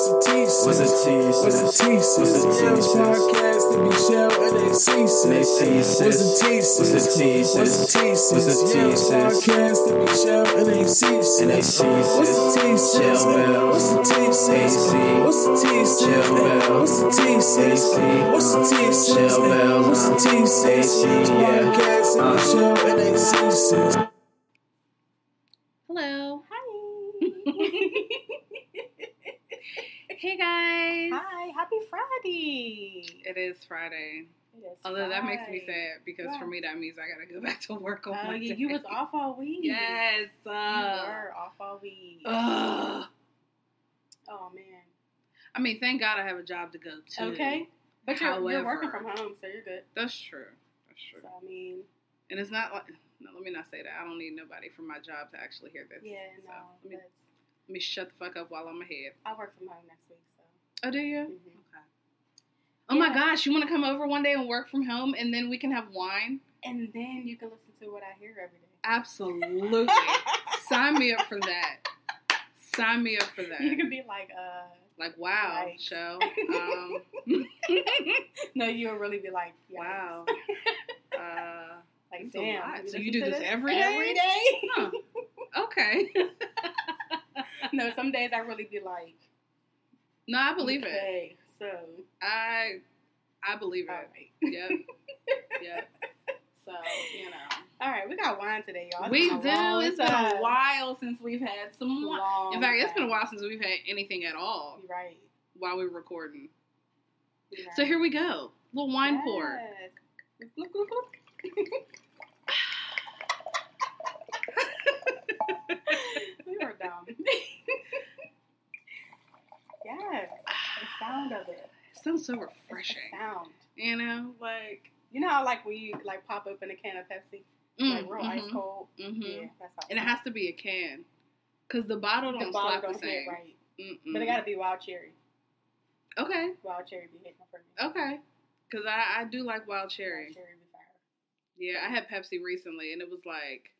What's the thesis? What's the thesis? What's the thesis? What's the thesis? Podcast to be shell and they What's the cease. What's the thesis? What's the thesis? What's the thesis? What's the thesis? Podcast to be shell and they cease. And they cease. What's the thesis? What's the thesis? What's the thesis? What's the thesis? What's the thesis? What's the thesis? Podcast to be shell and they cease. Hey guys. Hi. Happy Friday. It is Friday. It is Although that makes me sad because for me that means I gotta go back to work on Oh, Monday. yeah, you was off all week. Yes. You Uh, were off all week. ugh. oh man. I mean, thank God I have a job to go to. Okay. But you're, you're working from home, so you're good. That's true. That's true. So I mean, And it's not like. No, let me not say that. I don't need nobody from my job to actually hear this. yeah, So, no. let me me shut the fuck up while I'm ahead. I work from home next week, so. Oh, do you? Mhm. Okay. Oh my gosh, you want to come over one day and work from home, and then we can have wine? And then you can listen to what I hear every day. Absolutely. Sign me up for that. Sign me up for that. You can be like, uh, Like, wow, Like- show. Um, no, you'll really be like, yikes. wow. Uh, Like, damn. So you do to this every day? Every day? huh. Okay. no, some days I really be like, No, I believe it. okay, So, I I believe it. right. Yep. Yep. So, you know. All right, we got wine today, y'all. It's We do. It's been a while since we've had some wine. In fact, it's been a while since we've had anything at all. Right. While we were recording. You're So here we go. Little wine pour. Look, look, look. we were dumb. yes, the sound of it. sounds so refreshing. sound. You know, like You know how like when you like pop open a can of Pepsi, like real ice cold. hmm Yeah, that's how. And it has to be a can, cause the bottle don't the bottle slap don't the hit same. right, Mm-mm. but it got to be wild cherry. okay, Wild cherry be hitting for me. okay, cause I I do like wild Wild cherry. cherry be fire. Yeah, I had Pepsi recently, and it was like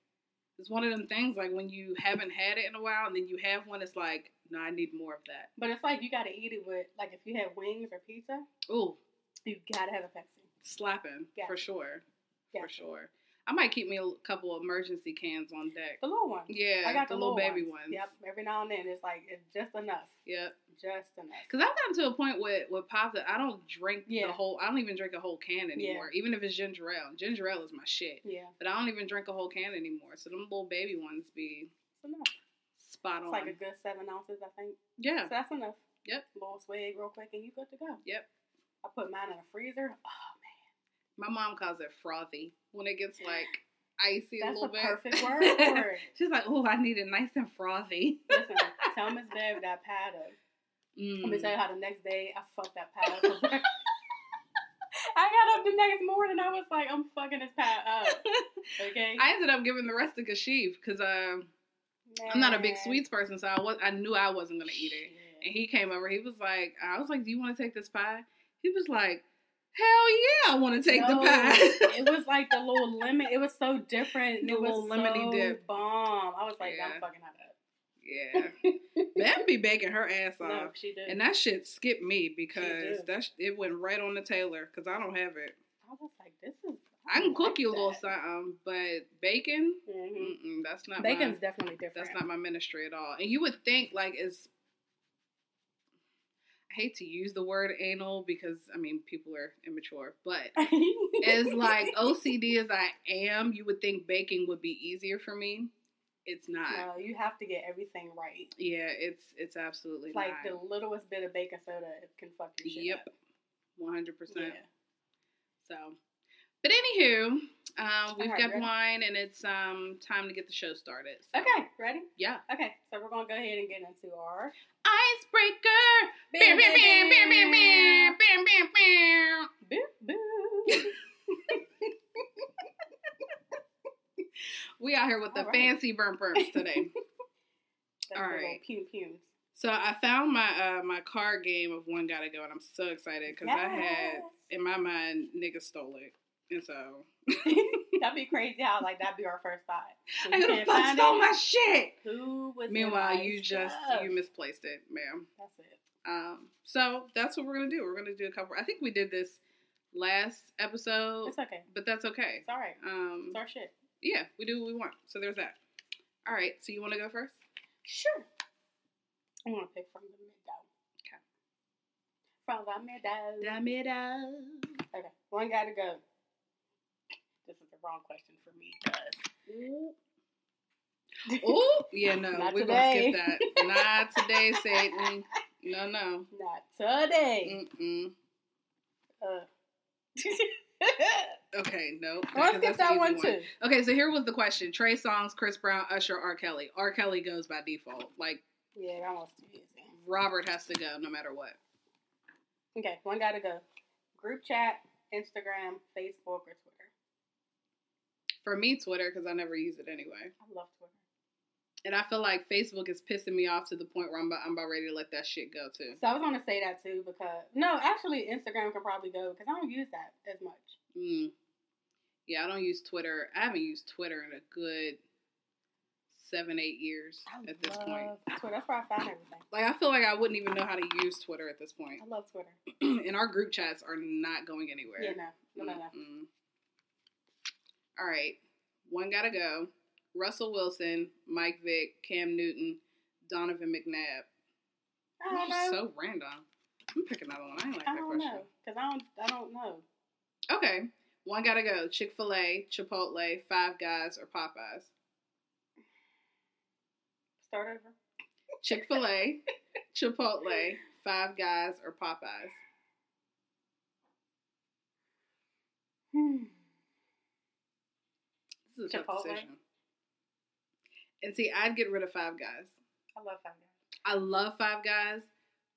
it's one of them things like when you haven't had it in a while, and then you have one, it's like no, I need more of that. But it's like you got to eat it with like if you have wings or pizza, Ooh, you got to have a Pepsi. slapping Yeah. for sure, for sure. I might keep me a couple emergency cans on deck. The little one. Yeah, I got the, little baby ones. ones. Yep. Every now and then, it's like it's just enough. Yep. Just enough. Because I've gotten to a point with with pop that I don't drink Yeah. the whole. I don't even drink a whole can anymore, even if it's ginger ale. Ginger ale is my shit, Yeah, but I don't even drink a whole can anymore. So them little baby ones be enough. spot on. It's on. like a good seven ounces, I think. yeah. So that's enough. Yep. little swig real quick, and you good to go. Yep. I put mine in the freezer. Oh man. My mom calls it frothy when it gets like icy man, a that's little a bit. perfect word for it. She's like, "Oh, I need it nice and frothy." Listen, tell Miss Bev that pad. Mm. Let me tell you how the next day I fucked that pad up. I got up the next morning. I was like, I'm fucking this pad up. Okay. I ended up giving the rest to Kashif because um, I'm not a big sweets person, so I was I knew I wasn't gonna eat it. And he came over. He was like, I was like, "Do you want to take this pie?" He was like, "Hell yeah, I want to take No, the pie." it was like the little lemon. It was so different. The it was little lemony so dip. bomb. I was like, Yeah. I'm fucking that up. Yeah, Bev be baking her ass off, No, she did. and that shit skipped me because that sh- it went right on the Taylor because I don't have it. I was like, this is. I can cook like you a little that. something, but bacon, Mhm. mm-mm, that's not Bacon's my, definitely different. that's not my ministry at all. And you would think like it's. I hate to use the word anal because I mean people are immature, but as like OCD as I am, you would think baking would be easier for me. It's not. no, you have to get everything right. Yeah, it's it's absolutely It's Like not. the littlest bit of baking soda can fuck your shit Yep, up. one hundred percent. So, but anywho, um, we've Alright, got ready? wine, and it's um time to get the show started. So, Okay, ready? Yeah. Okay, so we're gonna go ahead and get into our Icebreaker. Bam, bam, bam, bam, bam, bam, bam, bam, bam. boo boo. We out here with the right. fancy burn burns today. All right. Pew pews. So I found my uh, my card game of one gotta go, and I'm so excited because I had in my mind niggas stole it, and so That'd be crazy how like that'd be our first thought. When I could fuck stole it, my shit. Who was Meanwhile, you just you misplaced it, ma'am. That's it. Um, so that's what we're gonna do. We're gonna do a couple. I think we did this last episode, It's okay. but that's okay. It's all right. Um, It's our shit. Yeah, we do what we want. So there's that. All right. So you want to go first? Sure. I'm gonna pick from the middle. Okay. From the middle. It out. Okay. One gotta go. This is the wrong question for me because Oh yeah, no, Not we're gonna today. skip that. Not today, Satan. No, no. not today. Mm-mm. Uh. Okay, nope. Let's because get that the one too. Okay, so here was the question: Trey Songz, Chris Brown, Usher, R. Kelly. R. Kelly goes by default. Like Yeah, that one's too easy. Robert has to go no matter what. Okay, one gotta go. Group chat, Instagram, Facebook, or Twitter. For me, Twitter because I never use it anyway, I love Twitter. and I feel like Facebook is pissing me off to the point where I'm about, I'm about ready to let that shit go too. So I was gonna say that too because no, actually Instagram can probably go because I don't use that as much. Mm. Yeah, I don't use Twitter. I haven't used Twitter in a good seven, eight years I at this love point. Twitter. That's where I found everything. Like I feel like I wouldn't even know how to use Twitter at this point. I love Twitter. and our group chats are not going anywhere. Yeah, no, no, no, no. All right, one gotta go. Russell Wilson, Mike Vick, Cam Newton, Donovan McNabb. I don't know. so random. I'm picking another one. I ain't like I that don't question. know because I don't. I don't know. Okay, one gotta go. Chick Fil A, Chipotle, Five Guys, or Popeyes. Start over. Chick Fil A, Chipotle, Five Guys, or Popeyes. Hmm. This is a tough decision. And see, I'd get rid of Five Guys. I love Five Guys. I love Five Guys,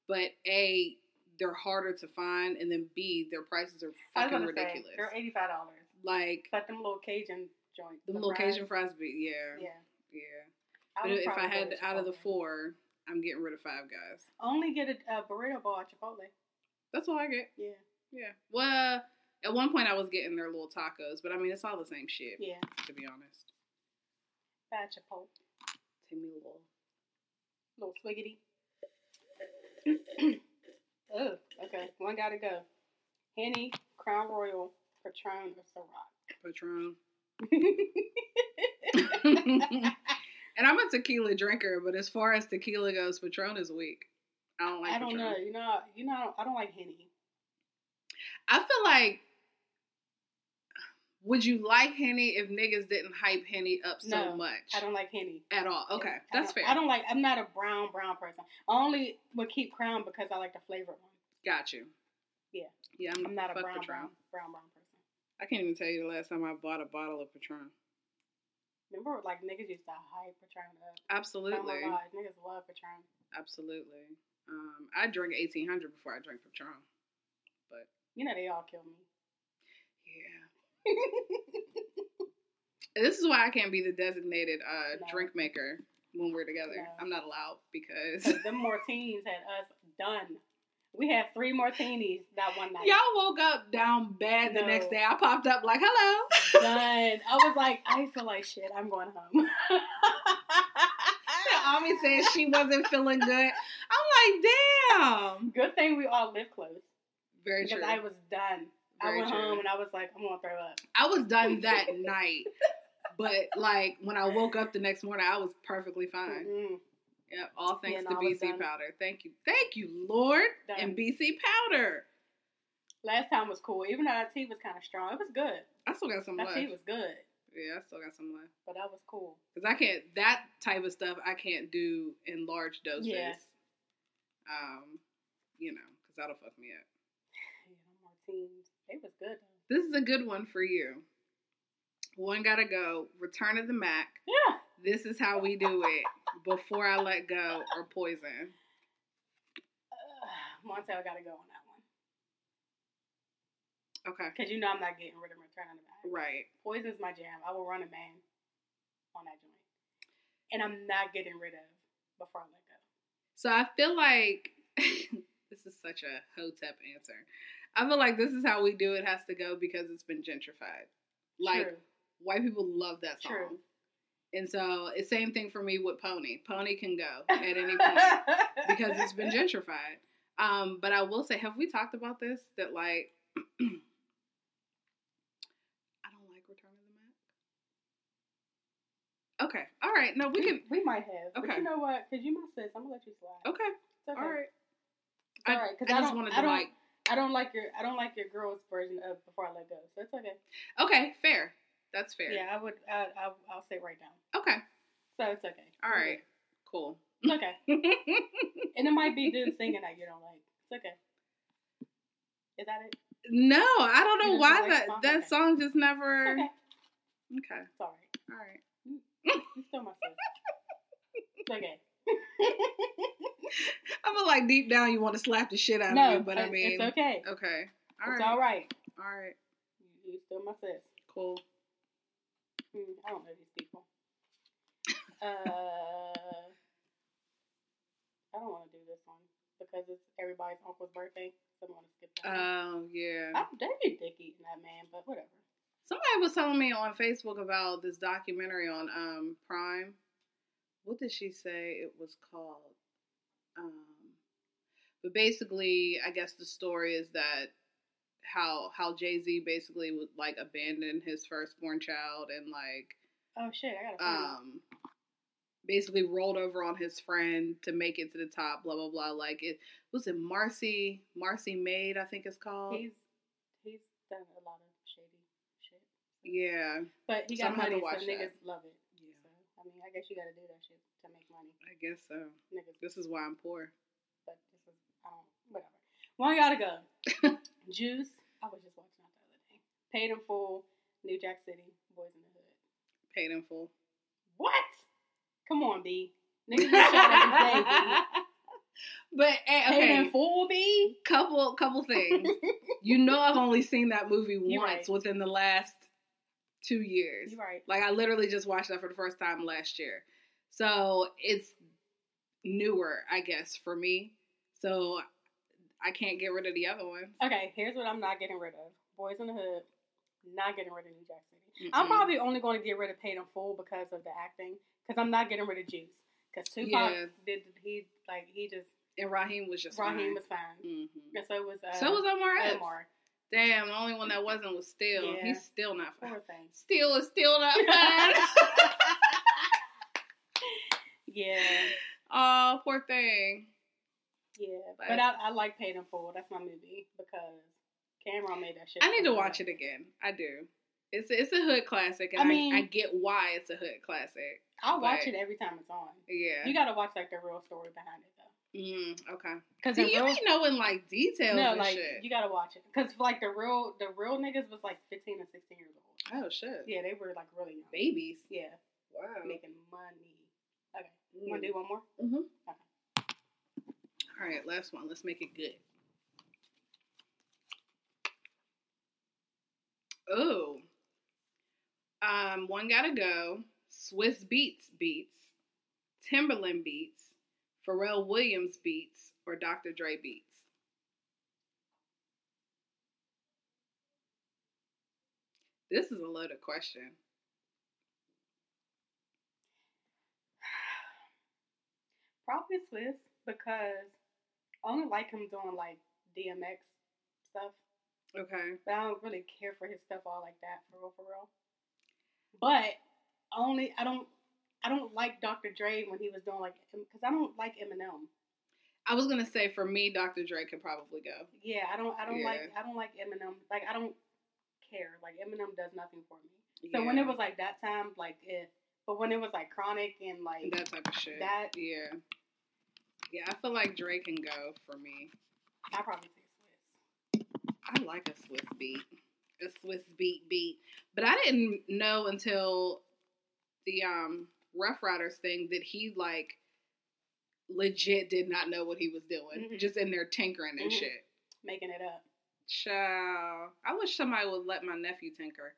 but A, they're harder to find, and then B, their prices are fucking gonna say ridiculous. they're eighty five dollars. like But them little Cajun joints. the the little Cajun fries, be yeah, yeah. Yeah. But if I had out of the four, I'm getting rid of Five Guys. only get a, a burrito bowl at Chipotle. That's all I get. Yeah. Yeah. Well, at one point I was getting their little tacos, but I mean it's all the same shit. Yeah. To be honest, Bad Chipotle. take me a little. Little swiggity. oh, okay. One gotta go. Henny, Crown Royal, Patron, or Patron. Ciroc. and I'm a tequila drinker, but as far as tequila goes, Patron is weak. I don't like I don't Patron. know. You know. You know. I don't like Henny. I feel like would you like Henny if niggas didn't hype Henny up so No, much? I don't like Henny. at all. Okay, I that's don't- fair. I don't like. I'm not a brown brown person. I only would keep Crown because I like the flavored one. Got you. Yeah. Yeah, I'm, I'm not a brown brown brown brown person. I can't even tell you the last time I bought a bottle of Patron. Remember, like niggas used to hype Patron up. Absolutely, Oh my god, niggas love Patron. absolutely. Um, I drank 1800 before I drank Patron. But you know they all kill me. This is why I can't be the designated uh, No. drink maker when we're together. No. I'm not allowed because them Martinis had us done. We had three Martinis that one night. y'all woke up down bad the next day. I popped up like, "Hello." Done. I was like, I feel like shit. I'm going home. Ami said she wasn't feeling good. I'm like, damn. Good thing we all live close Very because true. I was done. I went true. home and I was like, I'm gonna throw up. I was done that night. But like when I woke up the next morning, I was perfectly fine. Mm-mm. Yep, all thanks Yeah, to no, I was BC powder. Thank you, thank you, Lord, Done. and BC powder. Last time was cool, even though that tea was kind of strong. It was good. I still got some That left. tea was good, yeah, I still got some left. but that was cool. Cause I can't that type of stuff. I can't do in large doses. Yeah. Um, you know, cause that'll fuck me up. Yeah, Martinis, they was good. This is a good one for you. One gotta go. Return of the Mack. Yeah. This is how we do it. Before I let go or poison. Uh, Montell got to go on that one Okay. because you know I'm not getting rid of Return of the Mack. Right. Poison's my jam. I will run a man on that joint, and I'm not getting rid of before I let go. So I feel like this is such a hotep answer. I feel like this is how we do it has to go because it's been gentrified. Like True. White people love that song. True. And so it's same thing for me with Pony. Pony can go at any point because it's been gentrified. Um, but I will say, have we talked about this? That like, I don't like Return of the Mack. Okay, all right. No, we we, can. we might have. Okay. you know what? Because you my sis, I'm gonna let you slide. Okay, okay. all right. It's all right. I, Because I I, just wanted to don't, like. I don't like your, I don't like your girl's version of Before I Let Go. So it's okay. Okay, fair. That's fair. Yeah, I would. I, I, I'll say right now. Okay. So it's okay. All right. Cool. Okay. And it might be them singing that you don't like. It's okay. Is that it? no, I don't know why like that song? that Okay. song just never. It's okay. Okay. It's all right. All right. You still my sis. It's okay. I feel like deep down you want to slap the shit out no, of me, but I mean, it's okay. okay. All it's right. all right. All right. You, still my sis. Cool. Hmm, I don't know these people. Uh, I don't want to do this one because it's everybody's uncle's birthday. So I'm gonna skip that. Oh yeah. I'm David Dick eating that man, but whatever. Somebody was telling me on Facebook about this documentary on um Prime. What did she say it was called? Um, but basically, I guess the story is that how how Jay Z basically would like abandon his firstborn child and like Oh shit, I gotta. um basically rolled over on his friend to make it to the top. Blah blah blah. Like it was it Marcy Marcy Maid I think it's called. He's he's done a lot of shady shit, yeah. but he got I'm money, so that. niggas love it. Yeah. So I mean, I guess you gotta do that shit to make money, I guess so. niggas. This is why I'm poor. But this is I don't whatever. One gotta go. Juice. I was just watching that the other day. Paid in full. New Jack City. Boys in the Hood. Paid in full. What? Come on, B. Niggas been shot every day, B. But eh, Paid okay, in full, B. couple couple things. you know, I've only seen that movie You once right. within the last two years. You're right. Like I literally just watched that for the first time last year, so it's newer, I guess, for me. So I can't get rid of the other ones. Okay, here's what I'm not getting rid of. Boys in the Hood. Not getting rid of New Jack City. I'm probably only going to get rid of Paid in Full because of the acting. Because I'm not getting rid of Juice. Because Tupac Yeah. did he like he just and Raheem was just Raheem fine. was fine. Mhm. And so was uh, so was Omar Epps. Omar. Damn, the only one that wasn't was Steel. Yeah. He's still not fine. Poor thing. Steel is still not fine. yeah, oh, poor thing. yeah. But- But I, I like Paid in Full. That's my movie because Cam'ron made that shit. I need to watch it again. I do. It's it's a hood classic, and I I, mean- I, get why it's a hood classic. I'll watch it every time it's on. Yeah. You got to watch like the real story behind it though. mm, okay. Because you be knowing like details no, like shit. you gotta watch it because like the real the real niggas was like fifteen and sixteen years old. oh shit. Yeah, they were like really young. Babies. Yeah, Wow. making money. You wanna do one more? Mhm. Okay. All right, last one. Let's make it good. Oh. Um, one gotta go. Swizz Beatz beats, Timbaland beats, Pharrell Williams beats, or Dr. Dre beats. This is a loaded question. Probably Swizz because I only like him doing like DMX stuff, Okay. but I don't really care for his stuff all like that for real, for real. But only I don't I don't like Dr. Dre when he was doing like because I don't like Eminem. I was gonna say for me, Dr. Dre could probably go. Yeah, I don't I don't Yeah. like I don't like Eminem. Like I don't care. Like Eminem does nothing for me. So when it was like that time, like it. But when it was like chronic and like that type of shit. that- yeah. Yeah, I feel like Dre can go for me. I probably say Swizz. I like a Swizz beat. A Swizz beat beat. But I didn't know until the um Ruff Ryders thing that he like legit did not know what he was doing. Mhm. Just in there tinkering and Mhm. shit. Making it up. Child. I wish somebody would let my nephew tinker.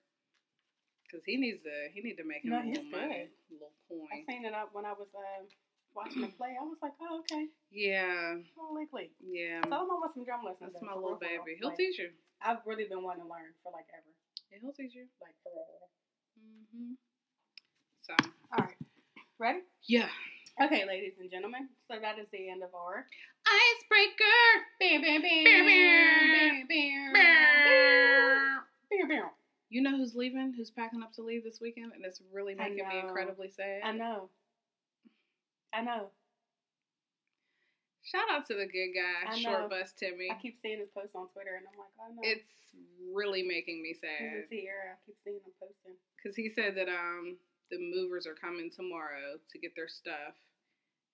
Cause he needs to he need to make him No, a little money. good. little I coin. seen it up when I was uh, watching the play. I was like, oh okay, Yeah. holy click. Yeah. Tell him I want some drum lessons. That's my little real, for real. baby. He'll Like, teach you. I've really been wanting to learn for like ever. Yeah, he'll teach you. Like forever. hmm So All right. Ready? yeah, Okay, ladies and gentlemen. So that is the end of our. icebreaker. Bam, bam, bam. Bam, Bam, bam. bam. Bam, bam. You know who's leaving? Who's packing up to leave this weekend? And it's really making me incredibly sad. I know. I know. Shout out to the good guy, Short. Bus Timmy. I keep seeing his posts on Twitter, and I'm like, I know. It's really making me sad Sierra. I keep seeing him posting. because he said that um the movers are coming tomorrow to get their stuff,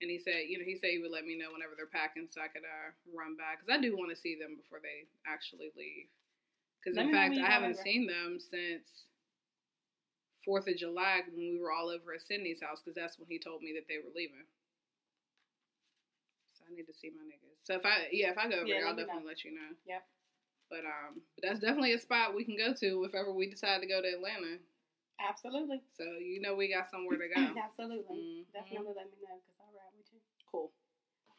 and he said you know he said he would let me know whenever they're packing so I could uh run by because I do want to see them before they actually leave. Because in fact, I haven't over. seen them since Fourth of July when we were all over at Sydney's house because that's when he told me that they were leaving. So I need to see my niggas. So if I yeah if I go over Yeah, there, I'll let me know. definitely let you know. Yep. But um, but that's definitely a spot we can go to if ever we decide to go to Atlanta. Absolutely. So you know we got somewhere to go. Absolutely. Mhm. Definitely let me know because I'll ride with you Cool.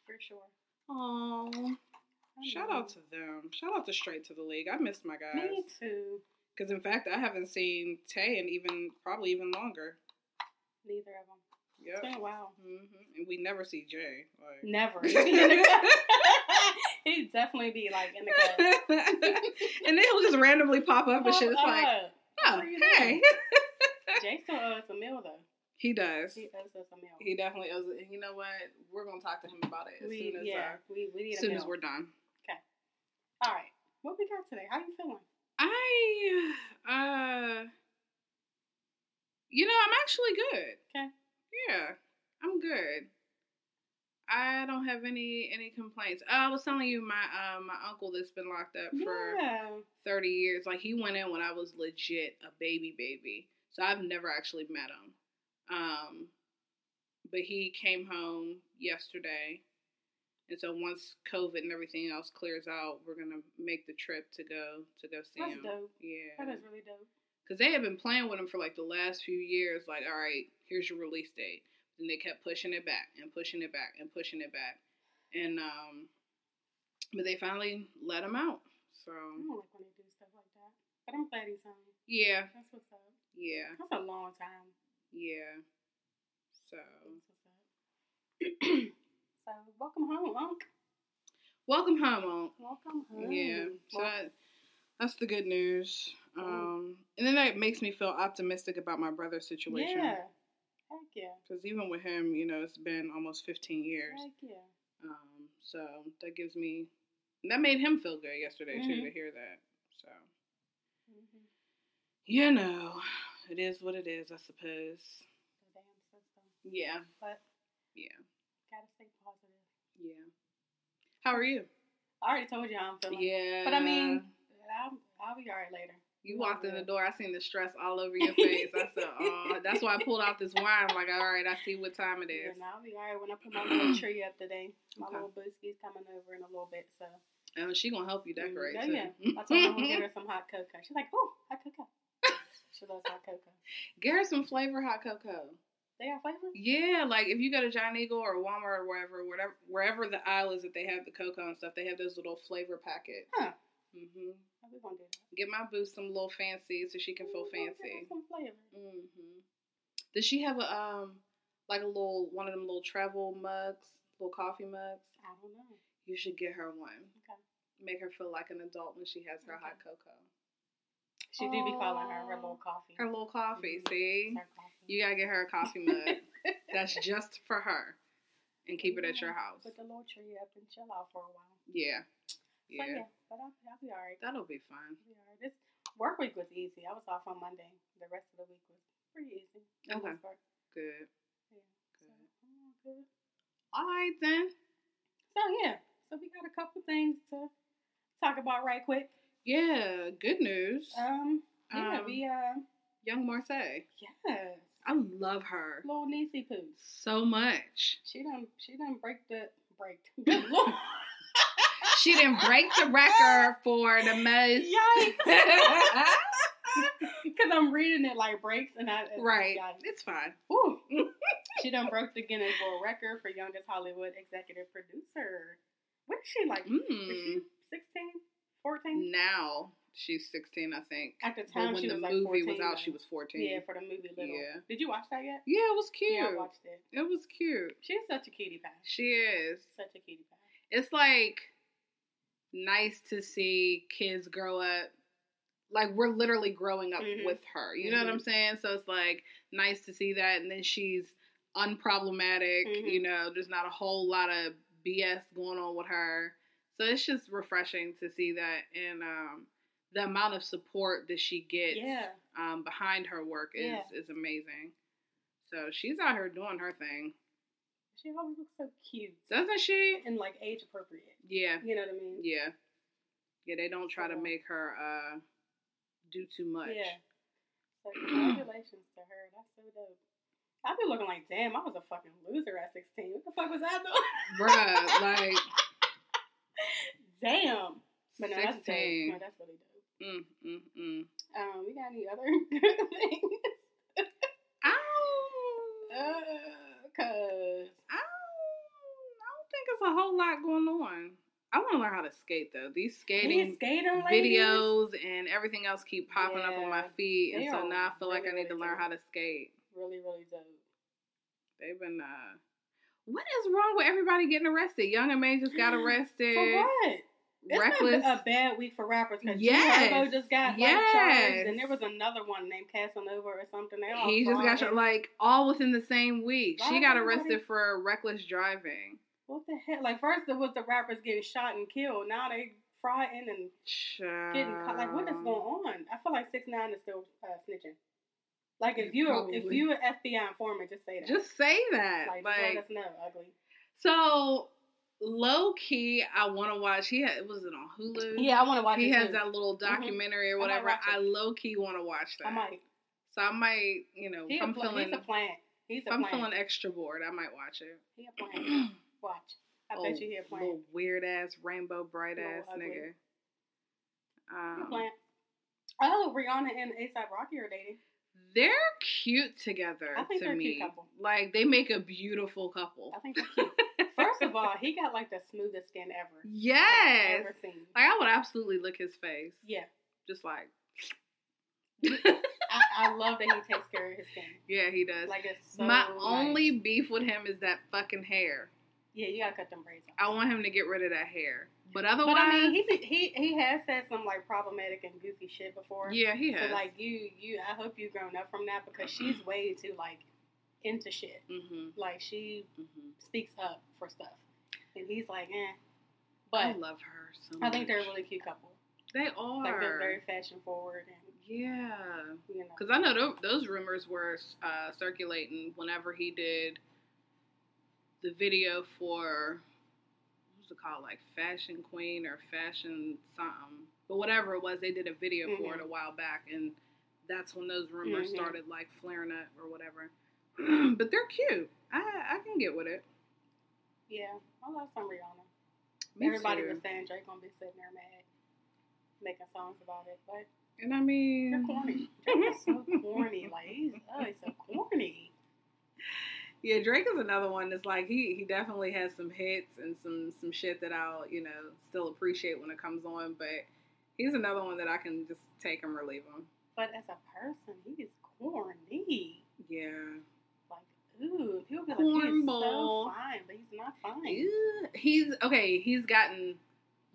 for sure. Oh, I shout out to them. Shout out to Straight to the League. I miss my guys. me too. Because in fact, I haven't seen Tay in even probably even longer. Neither of them. It's Yep. been a while. hmm And we never see Jay. Like. Never. He'd be in the cut. He'd definitely be like in the cut. and then he'll just randomly pop up and shit. It's Pop like, oh, What are you hey. Jay still owes us a meal though. he does. He owes us a meal. He definitely owes it. And you know what? We're gonna talk to him about it as we, soon as yeah, uh, we, we need as soon as we're done. All right. What we got today? How you feeling? I uh you know, I'm actually good. Okay. Yeah. I'm good. I don't have any any complaints. Uh, I was telling you my uh, my uncle that's been locked up for yeah. 30 years. Like he went in when I was legit a baby baby. So I've never actually met him. Um but he came home yesterday. And so once COVID and everything else clears out, we're going to make the trip to go to go see That's him. dope. Yeah. That is really dope. Cuz they had been playing with him for like the last few years like, all right, here's your release date. And they kept pushing it back and pushing it back and pushing it back. And um but they finally let him out. So I don't like when they do stuff like that. But I'm glad he's home. yeah, That's what's up. yeah, That's a long time. yeah. So That's what's up. so welcome home, Unc. welcome home, Unc. Welcome home. Yeah. So that, that's the good news. Um, and then that makes me feel optimistic about my brother's situation. yeah. Heck yeah. Because even with him, you know, it's been almost 15 years. Heck yeah. Um, so that gives me, that made him feel good yesterday too Mhm. to hear that. So, Mm-hmm. you know, it is what it is, I suppose. The damn system. Yeah. But Yeah. Gotta stay positive. Yeah. How are you? I already told you how I'm feeling. Yeah. But I mean, I'll, I'll be alright later. You walked in the door. I seen the stress all over your face. I said, "Oh, that's why I pulled out this wine." I'm like, all right, I see what time it is." Yeah, I'll be alright when I put my little tree up today. My Okay. little boosie's coming over in a little bit, so And she gonna help you decorate Yeah, too. yeah. I told her I'm gonna get her some hot cocoa. She's like, "Oh, hot cocoa." She loves hot cocoa. Get her some flavor hot cocoa. They got flavor. Yeah, like if you go to Giant Eagle or Walmart or wherever, whatever, wherever the aisle is that they have the cocoa and stuff, they have those little flavor packets. Huh. gonna? Get my boo some little fancy so she can feel Ooh, we'll get her fancy. Some flavor. hmm Does she have a um like a little one of them little travel mugs, little coffee mugs? I don't know. You should get her one. Okay. Make her feel like an adult when she has her hot cocoa. She do be calling her her little coffee. Her little coffee, Mhm. see? Her coffee. You gotta get her a coffee mug. That's just for her. And keep it at your house. Put the little tree up and chill out for a while. Yeah. So Yeah. yeah, but I'll, I'll be alright. That'll be fun. I'll be alright. This work week was easy. I was off on Monday. The rest of the week was pretty easy. Okay. Good. Yeah. Good. I'm good. All right then. So yeah, so we got a couple things to talk about right quick. Yeah, good news. Um, yeah, Um, we uh, Young Marsai. yes, I love her little Niecy Poo. so much. She done, she done break the break. Good lord, She didn't break the record for the most. yikes! Because I'm reading it like breaks, and I right. It's fine. Woo. she done broke the Guinness World Record for youngest Hollywood executive producer. What is she like? Is she Mm. 16, 14? Now, She's 16, I think. At the time, when the like movie 14. was out, she was 14. Yeah, for the movie Little. Yeah. Did you watch that yet? Yeah, it was cute. Yeah, I watched it. It was cute. She's such a cutie pie. She is. Such a cutie pie. It's like nice to see kids grow up. Like we're literally growing up Mhm. with her. You know what I'm Mhm. saying? So it's like nice to see that. And then she's unproblematic. Mhm. You know, there's not a whole lot of BS going on with her. So it's just refreshing to see that. And um, the amount of support that she gets Yeah. um, behind her work is, Yeah. is amazing. So she's out here doing her thing. She always looks so cute Doesn't she? and like age appropriate. Yeah. You know what I mean? Yeah. Yeah, they don't try to make her uh do too much. Yeah. So congratulations to her. That's so dope. I'd be looking like, damn, I was a fucking loser at 16. What the fuck was I doing? Bruh, like damn. But no, that's dope. 16. No, that's really dope. Mm, mm, mm. Um, we got any other good things? I don't, Uh, I don't I don't think it's a whole lot going on. I want to learn how to skate though. These skating ladies, videos and everything else keep popping up on my Yeah. feet, and They so now I feel like I really, need to learn dope. how to skate. really, really dope. They've been uh what is wrong with everybody getting arrested? Young M.A just got arrested. For what? It's Reckless. a bad week for rappers because Yes. G-Herbo just got like Yes. charged, and there was another one named Casanova or something. He just got shot like all within the same week. Why She got arrested for reckless driving. What the hell? Like first it was the rappers getting shot and killed. Now they frying and getting caught. Like what is going on? I feel like six nine is still uh, snitching. Like if you if you an FBI informant, just say that. Just say that. like, Like, let us know, ugly. so low key, I want to watch. He had was it on Hulu? Yeah, I want to watch He has too. that little documentary or I might whatever. it. I low key want to watch that. I might. So I might, you know, He if I'm feeling, he's a plant. He's a if I'm plant. feeling extra bored, I might watch it. He a plant. Watch. I bet you he a plant. Little weird ass, rainbow bright ass nigga. He a Um, plant. Oh, Rihanna and ASAP Rocky are dating. they're cute together I think to they're a me. cute couple. Like they make a beautiful couple. I think they're cute. Of all, he got like the smoothest skin ever. Yes. ever seen. Like I would absolutely lick his face. Yeah. Just like I, I love that he takes care of his skin. Yeah, he does. Like it's so My nice. only beef with him is that fucking hair. Yeah, you gotta cut them braids off. I want him to get rid of that hair. But otherwise But I mean, he he he has said some like problematic and goofy shit before. Yeah, he has. So like you you I hope you've grown up from that because she's way too like into shit. hmm Like she hmm speaks up for stuff, and he's like, eh. But I love her so I, much. think they're a really cute couple. They are. Like they're very fashion forward and yeah. you know. Because I know tho- those rumors were uh, circulating whenever he did the video for what's it called, like Fashion Queen or Fashion something, but whatever it was, they did a video for it Mhm. a while back, and that's when those rumors Mhm. started like flaring up or whatever. but they're cute. I I can get with it. Yeah, I love some Rihanna. Me Everybody too. was saying Drake gonna be sitting there mad, making songs about it, but and I mean, they're corny. Drake is so corny. Like he's oh, he's so corny. Yeah, Drake is another one that's like he he definitely has some hits and some some shit that I'll you know still appreciate when it comes on, but he's another one that I can just take him or leave him. But as a person, he is corny. Yeah, ooh, people be like he's so fine, but he's not fine. Yeah. he's okay. He's gotten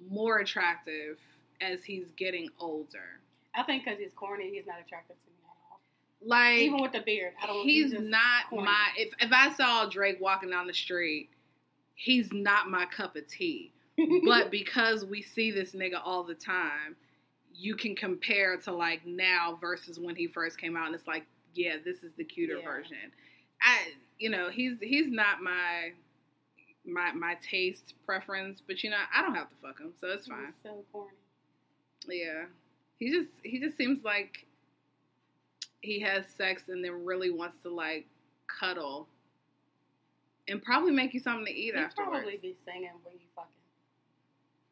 more attractive as he's getting older. I think because he's corny, he's not attractive to me at all. Like Even with the beard, I don't. he's just not corny. my. If if I saw Drake walking down the street, he's not my cup of tea. but because we see this nigga all the time, you can compare to like now versus when he first came out, and it's like, yeah, this is the cuter Yeah. version. I, you know, he's he's not my my my taste preference, but you know, I don't have to fuck him, so it's fine. He's so corny. Yeah, he just he just seems like he has sex and then really wants to like cuddle. And probably make you something to eat He'd afterwards. probably be singing when you fucking.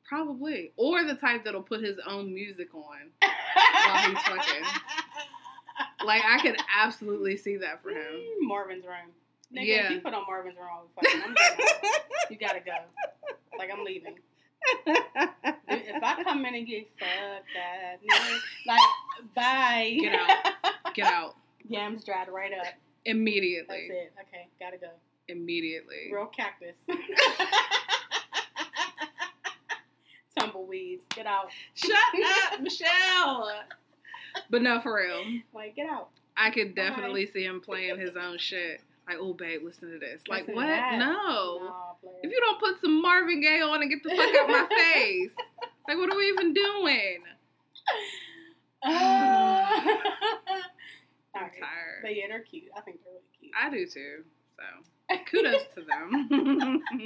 Probably. Or the type that'll put his own music on. While he's fucking. Like I could absolutely see that for him. Mm, Marvin's room. Nigga, Yeah. if you put on Marvin's room, fucking. You gotta go. Like I'm leaving. If I come in and get fuck that nigga. Like, bye. Get out. Get out Yams dried right up. That's immediately. it. Okay, gotta go. Immediately. Real cactus. Tumbleweeds. Get out. Shut up, Michelle. But no, for real. Like, get out. I could definitely see him playing his own shit. Like, oh, babe, listen to this. Like, Listen what? No. Nah. If you don't put some Marvin Gaye on and get the fuck out my face, like, what are we even doing? Uh, I'm Alright. tired. But yeah, they're cute. I think they're really cute. I do too. So, kudos to them.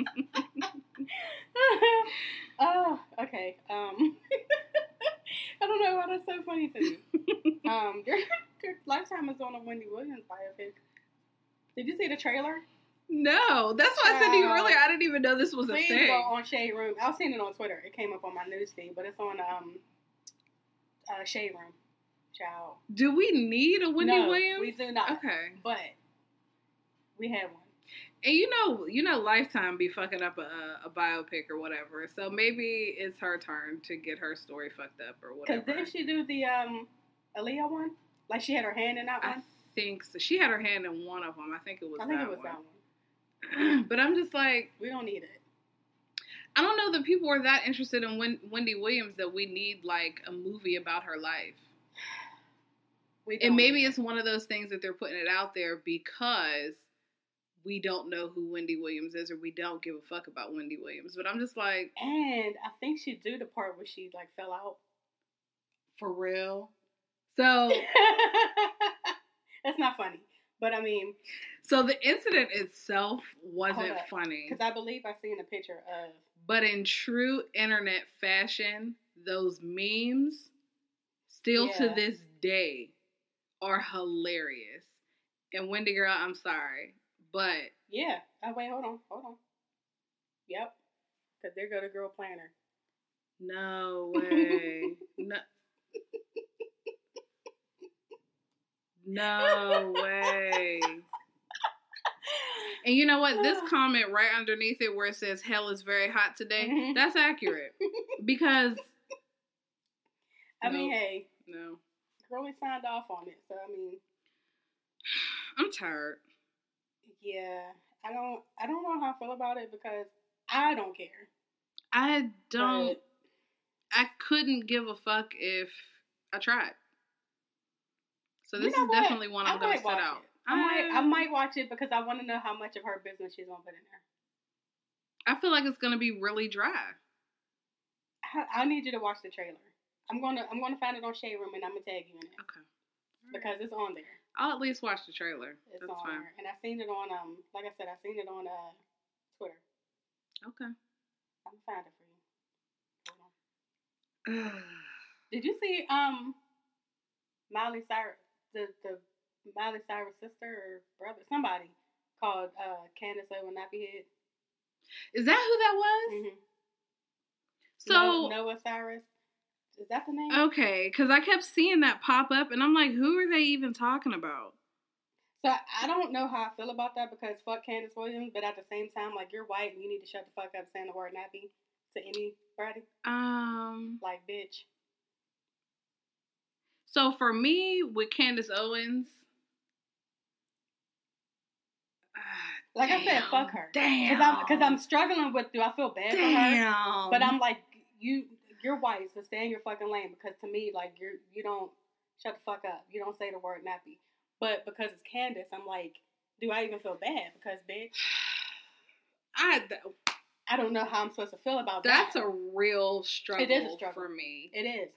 oh, okay. Um, I don't know why that's so funny to me. Um, their, their Lifetime is on a Wendy Williams biopic. Did you see the trailer? no, that's why I said to you earlier. I didn't even know this was a Please thing. go on Shade Room. I've seen it on Twitter. It came up on my news feed, but it's on um, uh, Shade Room. Child. Do we need a Wendy no, Williams? we do not. Okay. But we have one. And you know, you know, Lifetime be fucking up a, a biopic or whatever. So maybe it's her turn to get her story fucked up or whatever. Because didn't she do the um, Aaliyah one? Like she had her hand in that one. I think so. She had her hand in one of them. I think it was I think that it was one. that one. but I'm just like, We don't need it. I don't know that people are that interested in Wen- Wendy Williams that we need like a movie about her life. We And maybe it's one of those things that they're putting it out there because we don't know who Wendy Williams is or we don't give a fuck about Wendy Williams. But I'm just like. And I think she do the part where she like fell out. for real. So That's not funny. But I mean, so the incident itself wasn't up. funny. because I believe I seen a picture of But in true internet fashion, those memes still to this day are hilarious. And Wendy girl, I'm sorry, but yeah. Oh wait, hold on, hold on. Yep. Because there go the girl planner. no way. no. No way. And you know what? This comment right underneath it where it says hell is very hot today, Mhm. that's accurate. Because I mean, hey, no. girlie signed off on it, so I mean, I'm tired. Yeah. I don't, I don't know how I feel about it because I don't care. I don't But I couldn't give a fuck if I tried. So You this know is what? definitely one I I'm gonna set out. it. I might, I might watch it because I want to know how much of her business she's gonna put in there. I feel like it's gonna be really dry. I, I need you to watch the trailer. I'm gonna, I'm gonna find it on Shade Room and I'm gonna tag you in it Okay. because it's on there. I'll at least watch the trailer. It's That's on fine. there, and I seen it on, um, like I said, I seen it on uh Twitter. Okay. I'm gonna find it for you. Did you see um Miley Cyrus, the the Miley Cyrus sister or brother, somebody called uh Candace Owen Nappyhead? is that who that was? Mm-hmm. So Noah Cyrus, is that the name? okay, because I kept seeing that pop up, and I'm like, who are they even talking about? So I- don't know how I feel about that because fuck Candace Williams, but at the same time, like you're white and you need to shut the fuck up saying the word nappy to anybody. Um. Like bitch. So for me, with Candace Owens, ah, Like I said, fuck her. Damn. Because I'm, cause I'm struggling with do I feel bad for her? But I'm like, you you're white, so stay in your fucking lane because to me, like you're you don't shut the fuck up. You don't say the word nappy. But because it's Candace, I'm like, do I even feel bad? Because bitch, I I don't know how I'm supposed to feel about that's that. That's a real struggle, It is a struggle. for me It is.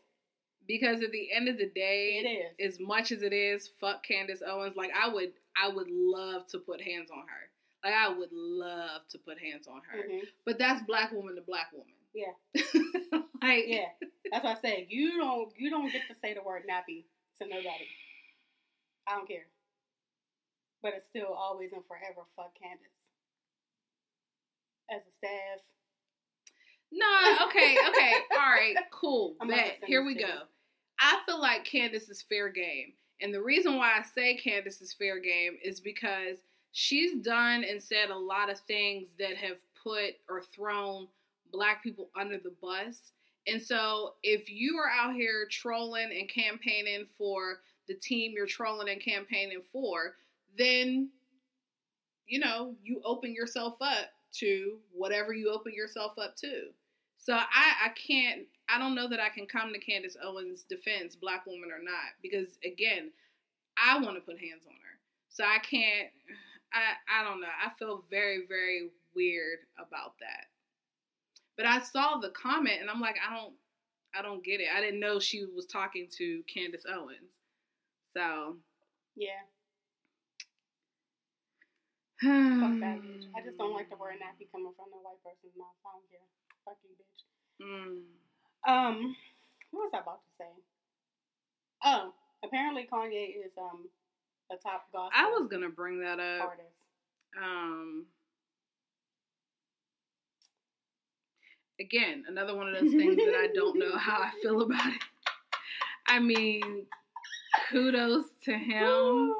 because at the end of the day, It is. as much as it is, fuck Candace Owens. Like I would, I would love to put hands on her. Like I would love to put hands on her. Mhm. But that's black woman to black woman. Yeah. like Yeah. That's what I say. You don't you don't get to say the word nappy to nobody. I don't care. But it's still always and forever fuck Candace. As a staff. No, okay, okay, all right, cool. Bet. Here we go. I feel like Candace is fair game. And the reason why I say Candace is fair game is because she's done and said a lot of things that have put or thrown black people under the bus. And so if you are out here trolling and campaigning for the team you're trolling and campaigning for, then you know, you open yourself up to whatever you open yourself up to. So I, I can't I don't know that I can come to Candace Owens' defense, black woman or not, because again, I want to put hands on her. So I can't I I don't know. I feel very, very weird about that. But I saw the comment and I'm like, I don't I don't get it. I didn't know she was talking to Candace Owens. So Yeah. Fuck that bitch. I just don't like the word nappy coming from the white person's mouth. I don't care. Fuck you, bitch. Mm. Um, what was I about to say? Oh, apparently Kanye is um a top gospel. I was gonna bring that up. artist. Um, again, another one of those things that I don't know how I feel about it. I mean, kudos to him,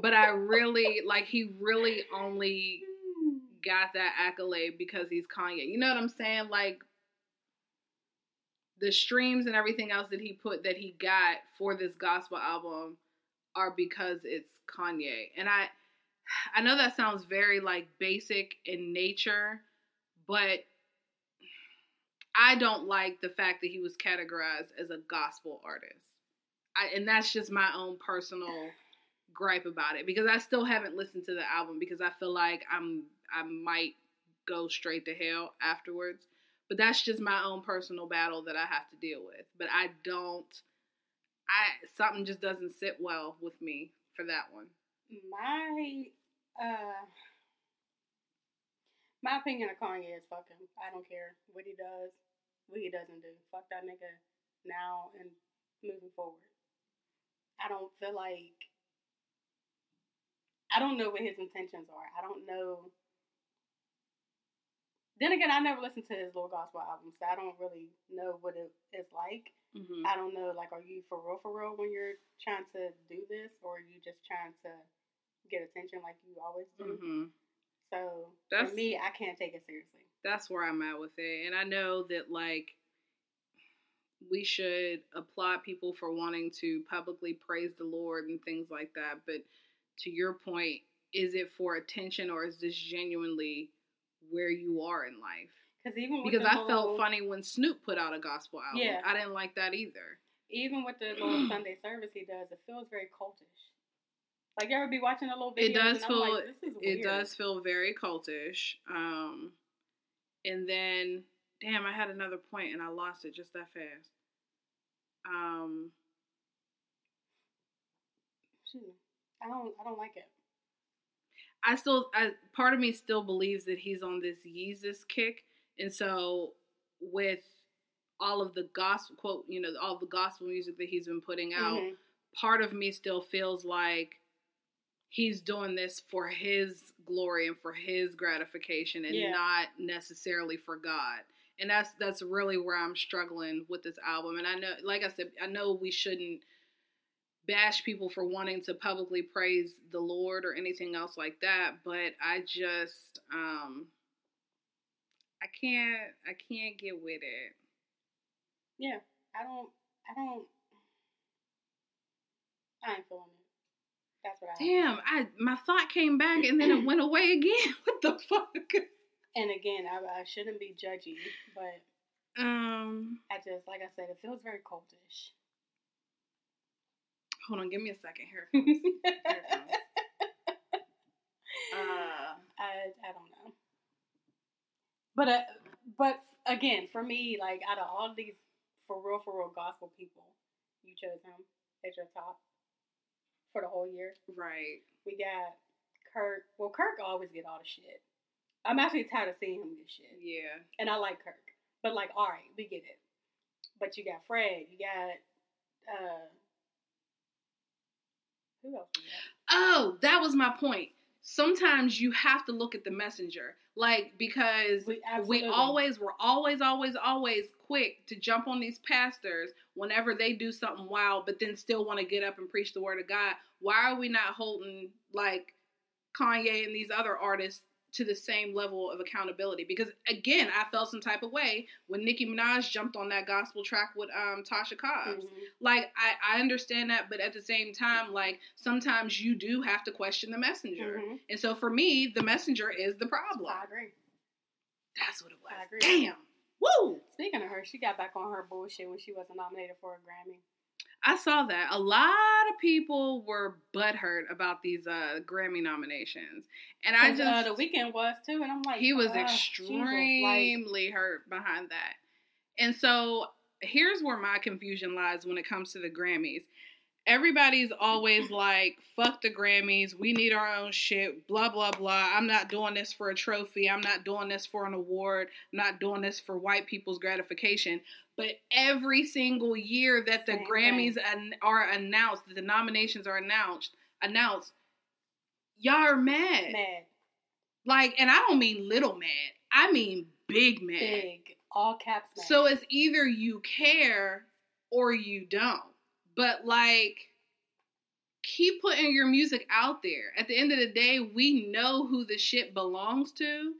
but I really like he really only got that accolade because he's Kanye. You know what I'm saying? Like the streams and everything else that he put that he got for this gospel album are because it's Kanye. And I I know that sounds very like basic in nature, but I don't like the fact that he was categorized as a gospel artist. I, and that's just my own personal gripe about it because I still haven't listened to the album because I feel like I'm I might go straight to hell afterwards. But that's just my own personal battle that I have to deal with. But I don't I something just doesn't sit well with me for that one. My uh my opinion of Kanye is fuck him. I don't care what he does, what he doesn't do. Fuck that nigga now and moving forward. I don't feel like I don't know what his intentions are. I don't know. Then again, I never listened to his little gospel album, so I don't really know what it is like. Mm-hmm. I don't know, like, are you for real, for real when you're trying to do this, or are you just trying to get attention like you always do? Mm-hmm. So That's- for me, I can't take it seriously. That's where I'm at with it. And I know that like we should applaud people for wanting to publicly praise the Lord and things like that. But to your point, is it for attention or is this genuinely where you are in life? Because even with Because I little, felt funny when Snoop put out a gospel album. Yeah. I didn't like that either. even with the little Sunday service he does, it feels very cultish. Like you ever be watching a little videos It does feel like, this is it does feel very cultish. Um and then damn, I had another point and I lost it just that fast. Um I don't. I don't like it. I still, I, part of me still believes that he's on this Yeezus kick, and so with all of the gospel quote, you know, all the gospel music that he's been putting out, Mhm. part of me still feels like he's doing this for his glory and for his gratification, and Yeah. not necessarily for God. And that's that's really where I'm struggling with this album. And I know, like I said, I know we shouldn't bash people for wanting to publicly praise the Lord or anything else like that, but I just um I can't I can't get with it. Yeah. I don't. I don't. I ain't feeling it. That's what I. Damn. I my thought came back and then it went away again. what the fuck? And again, I, I shouldn't be judgy, but Um I just, like I said, it feels very cultish. hold on, give me a second here. comes. Here comes. Uh I I don't know. But uh, but again, for me, like out of all these for real for real gospel people, you chose him as your top for the whole year. right. We got Kirk. Well, Kirk always get all the shit. I'm actually tired of seeing him get shit, Yeah. and I like Kirk. But like, all right, we get it. But you got Fred. You got uh, who else? Got? Oh, that was my point. Sometimes you have to look at the messenger. Like because We we always we're always always always quick to jump on these pastors whenever they do something wild but then still want to get up and preach the word of god. Why are we not holding like kanye and these other artists to the same level of accountability. Because again, I felt some type of way when Nicki Minaj jumped on that gospel track with um, Tasha Cobbs. Mhm. Like I, I understand that, but at the same time, like sometimes you do have to question the messenger. Mhm. And so for me, the messenger is the problem. I agree. That's what it was. I agree. Damn. Woo! Speaking of her, she got back on her bullshit when she wasn't nominated for a Grammy. I saw that. A lot of people were butthurt about these uh, Grammy nominations. And I just uh, the Weeknd was too, and I'm like, he was uh, Jesus, like, extremely hurt behind that. And so here's where my confusion lies when it comes to the Grammys. Everybody's always like, fuck the Grammys, we need our own shit, blah, blah, blah. I'm not doing this for a trophy. I'm not doing this for an award. I'm not doing this for white people's gratification. But every single year that the Same Grammys an- are announced, that the nominations are announced, announced, y'all are mad. mad, Like, and I don't mean little mad. I mean big mad. big, all caps. Mad. So it's either you care or you don't. But like keep putting your music out there. At the end of the day, we know who the shit belongs to.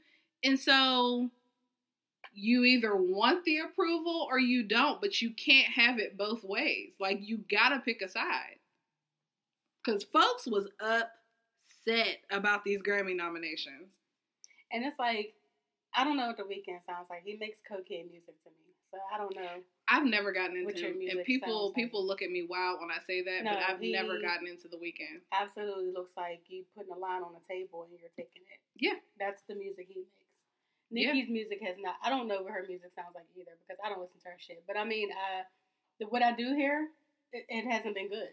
And so you either want the approval or you don't, but you can't have it both ways. Like you got to pick a side. Cuz folks was upset about these Grammy nominations. and it's like, I don't know what the Weeknd sounds like. He makes cocaine music to me, so I don't know. I've never gotten into him. and people like. people look at me wild when I say that, No, but I've he- never gotten into the Weeknd. Absolutely looks like you putting a line on the table and you're taking it. Yeah. that's the music he makes. Yeah. Nicki's music has not. I don't know what her music sounds like either because I don't listen to her shit. But I mean, uh, the, what I do hear, it, it hasn't been good.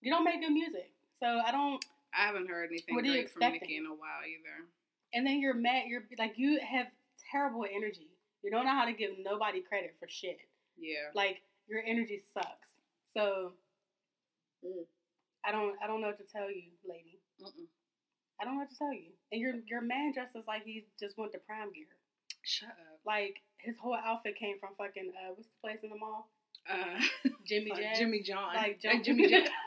You don't make good music, so I don't. I haven't heard anything What great from? Nicki in a while either. And then you're mad. You're like you have terrible energy. You don't know how to give nobody credit for shit. Yeah. Like your energy sucks. So Mm. I don't. I don't know what to tell you, lady. Mm-mm. I don't know what to tell you. And your your man dresses like he just went to prime gear. Shut up. Like his whole outfit came from fucking uh, what's the place in the mall? Uh, Jimmy like Jazz. Jimmy John. Like Like Jimmy Jimmy Jazz.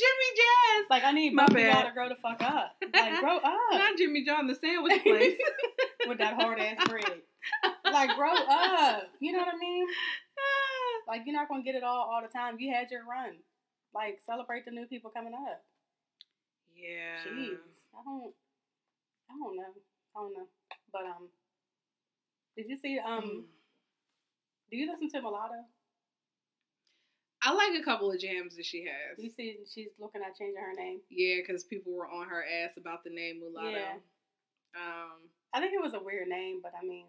Jimmy Jazz. Like I need My both y'all to grow the fuck up. Like grow up Not Jimmy John, the sandwich place. with that hard ass bread. Like grow up. You know what I mean? Like you're not gonna get it all all the time. You had your run. Like celebrate the new people coming up. Yeah. Jeez, I don't, I don't know, I don't know. But um, did you see um? Mm. Do you listen to Mulatto? I like a couple of jams that she has. you see she's looking at changing her name? Yeah, because people were on her ass about the name Mulatto. Yeah. Um, I think it was a weird name, but I mean,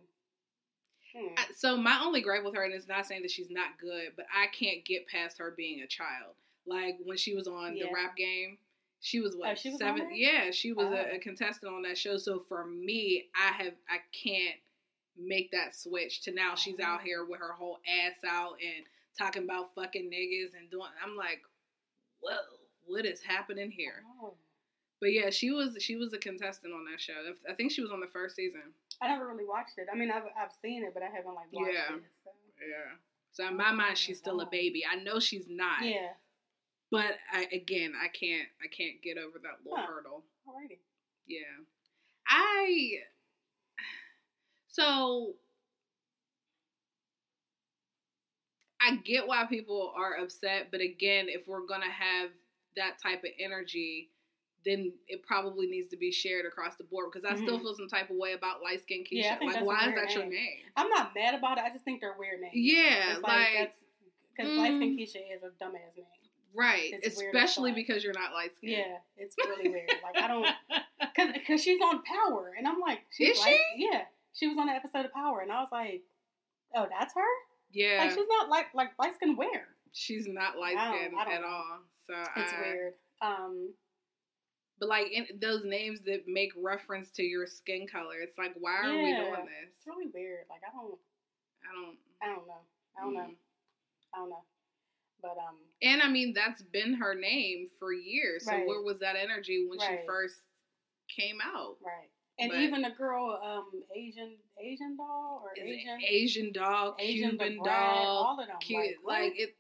hmm. I- so my only gripe with her, and it's not saying that she's not good, but I can't get past her being a child. Like when she was on Yeah. the rap game, she was what Oh, she was seven? Yeah, she was a, Oh. a contestant on that show. So for me, I have I can't make that switch to now she's out Oh. here with her whole ass out and talking about fucking niggas and doing. I'm like, whoa, what is happening here? Oh. But yeah, she was she was a contestant on that show. I think she was on the first season. I never really watched it. I mean, I've I've seen it, but I haven't like watched Yeah. it. So. Yeah. So in my mind, she's still a oh. baby. I know she's not. Yeah. But I again, I can't I can't get over that little Huh. hurdle. Alrighty. Yeah. I so I get why people are upset, but again, if we're gonna have that type of energy, then it probably needs to be shared across the board because I still Mhm. feel some type of way about light skin Keisha. Yeah, like, why is that your name. name? I'm not mad about it. I just think they're weird names. Yeah, It's like, that's because mm. light skin Keisha is a dumbass name. Right, it's especially because you're not light skinned. Yeah, it's really weird. Like I don't, cause, cause she's on Power, and I'm like, she's Is she? Yeah, she was on the episode of Power, and I was like, oh, that's her. yeah. Like she's not like like light skin where? she's not light skinned at know. all. So It's I, weird. Um, But like in those names that make reference to your skin color, it's like why are we doing this? it's really weird. Like I don't, I don't. I don't know. I don't know. Mm. I don't know. But um, And I mean that's been her name for years. So Right. where was that energy when she first came out? right. And But- even the girl, um, Asian Asian doll or Asian Asian doll, Asian Cuban doll, all of them. cute like, like it.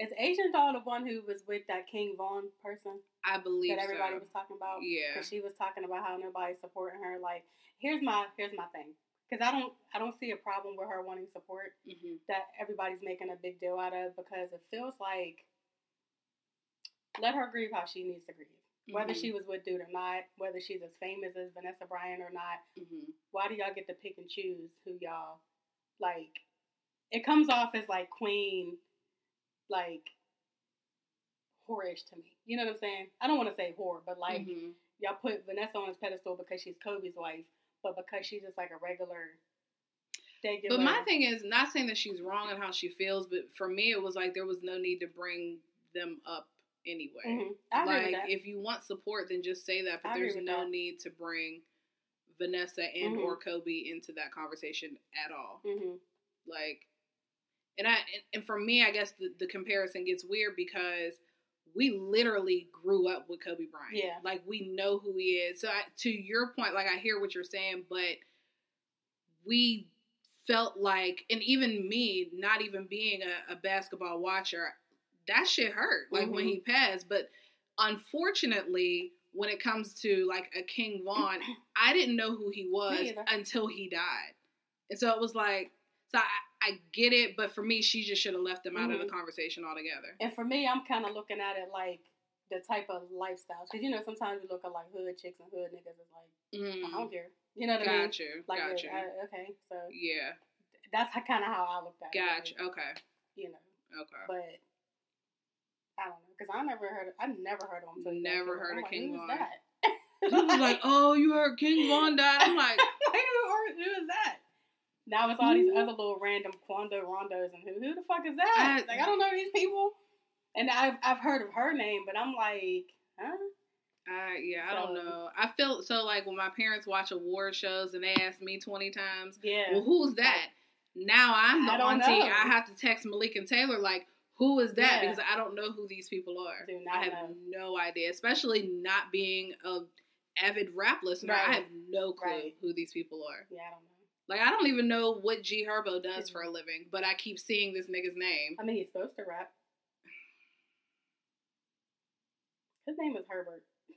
Is Asian doll the one who was with that King Von person I believe that everybody so. was talking about? Yeah. Because she was talking about how nobody's supporting her. Like, here's my here's my thing. Because I don't I don't see a problem with her wanting support hmm that everybody's making a big deal out of because it feels like let her grieve how she needs to grieve. Whether Mhm. she was with dude or not, whether she's as famous as Vanessa Bryant or not, hmm why do y'all get to pick and choose who y'all like? It comes off as like queen, like whorish to me. You know what I'm saying? I don't want to say whore, but like Mhm. y'all put Vanessa on this pedestal because she's Kobe's wife, but because she's just like a regular, regular. But my thing is not saying that she's wrong in how she feels, but for me it was like there was no need to bring them up anyway. Mhm. With Like if you want support, then just say that. But I there's no that. need to bring Vanessa and Mhm. or Kobe into that conversation at all. hmm Like, and I and- and for me, I guess the, the comparison gets weird because we literally grew up with Kobe Bryant. Yeah. like we know who he is. So I, to your point, like I hear what you're saying, but we felt like, and even me, not even being a, a basketball watcher, that shit hurt. Like when Mhm. he passed, but unfortunately. When it comes to like a King Von, I didn't know who he was until he died. And so it was like, so I, I get it, but for me, she just should have left them out of the Mhm. conversation altogether. And for me, I'm kind of looking at it like the type of lifestyle, Because, you know, sometimes we look at like hood chicks and hood niggas. It's like, I Mm, don't care. You know what I mean? got you, Like, got you. I- okay, so yeah, that's kind of how I looked at it. got like, you. Okay, You know, okay. but I don't know. Because I never heard, Of, I never heard of him. Never heard I'm of like, King Von. that? Was like, oh, you heard King Von died. I'm like, like, who, who is that? Now it's all these other little random Quando Rondos and who who the fuck is that? I- like I don't know these people. And I've I've heard of her name, but I'm like, huh? I, yeah, I don't know. I feel so like when my parents watch award shows and they ask me 20 times, Yeah. well, who's that? Now I'm the I auntie. know. I have to text Malik and Taylor like, who is that? Yeah. Because I don't know who these people are. I have know. no idea, especially not being a avid rap listener. I have no clue Right. who these people are. yeah, I don't know. Like I don't even know what G Herbo does for a living, but I keep seeing this nigga's name. I mean, he's supposed to rap. His name is Herbert.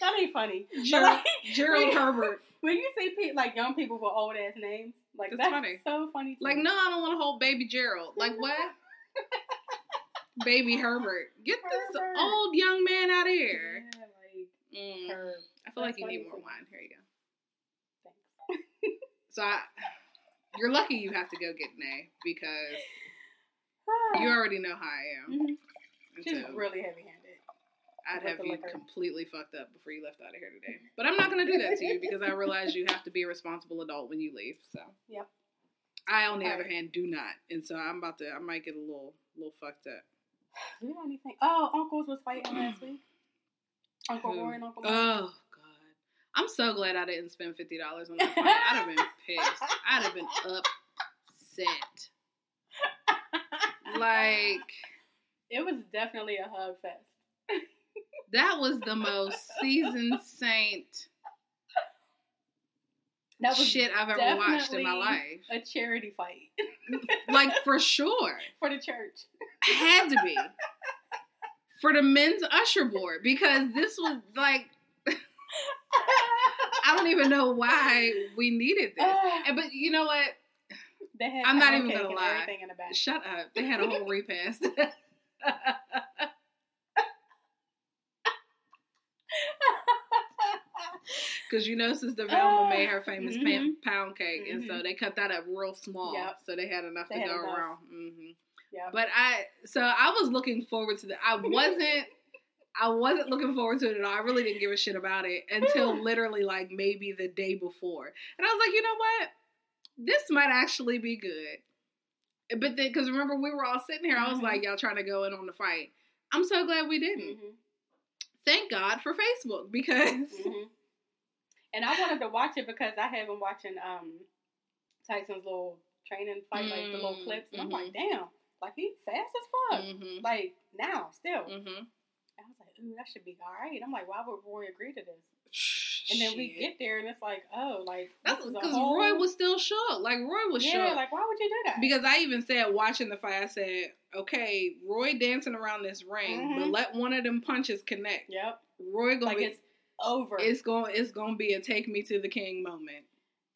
that ain't funny. Gerald, like, Gerald when- Herbert. When you see pe- like young people with old ass names, like It's that's funny. so funny. Like, me. no, I don't want to hold baby Gerald. Like what? baby Herbert. Get this old young man out of here. Yeah, like Mm. I feel like you need more wine. Here you go. So I, you're lucky you have to go get an A because you already know how I am. Mhm. And She's so really heavy handed. I'd have you completely fucked up before you left out of here today. But I'm not going to do that to you because I realize you have to be a responsible adult when you leave. So Yep. I, on the All other right. hand, do not. And so I'm about to. I might get a little, little fucked up. Do you have anything? Oh, uncles was fighting last week. Uncle Who? Roy and Uncle Mike. Oh I'm so glad I didn't spend fifty dollars on that fight. I'd have been pissed. I'd have been upset. Like it was definitely a hug fest. that was the most seasoned saint That was shit I've ever watched in my life. A charity fight Like for sure, for the church. had to be for the men's usher board because this was like I don't even know why we needed this. And but you know what? they had I'm not even gonna lie. Shut up. They had a whole repast. Because you know, Sister Velma made her famous Mhm. pan- pound cake, and so Mhm. they cut that up real small, Yep. so they had enough They to had go enough. around. hmm yeah. But I, so I was looking forward to that. I wasn't, I wasn't looking forward to it at all. I really didn't give a shit about it until literally like maybe the day before, and I was like, you know what, this might actually be good. But then, because remember we were all sitting here, I was Mhm. like, y'all trying to go in on the fight. I'm so glad we didn't. Mhm. Thank God for Facebook because Mhm. And I wanted to watch it because I had been watching um Tyson's little training fight, like the little Mm, clips, and I'm like, damn, like he's fast as fuck. hmm Like now, still. hmm I was like, ooh, that should be all right. I'm like, why would Roy agree to this? And then we get there and it's like, oh, like That's this is a because whole- Roy was still shook. Like Roy was yeah, shook. like why would you do that? because I even said watching the fight, I said, okay, Roy dancing around this ring, but Mhm. let one of them punches connect. yep, Roy gonna like be, it's over. it's going it's gonna be a take me to the king moment.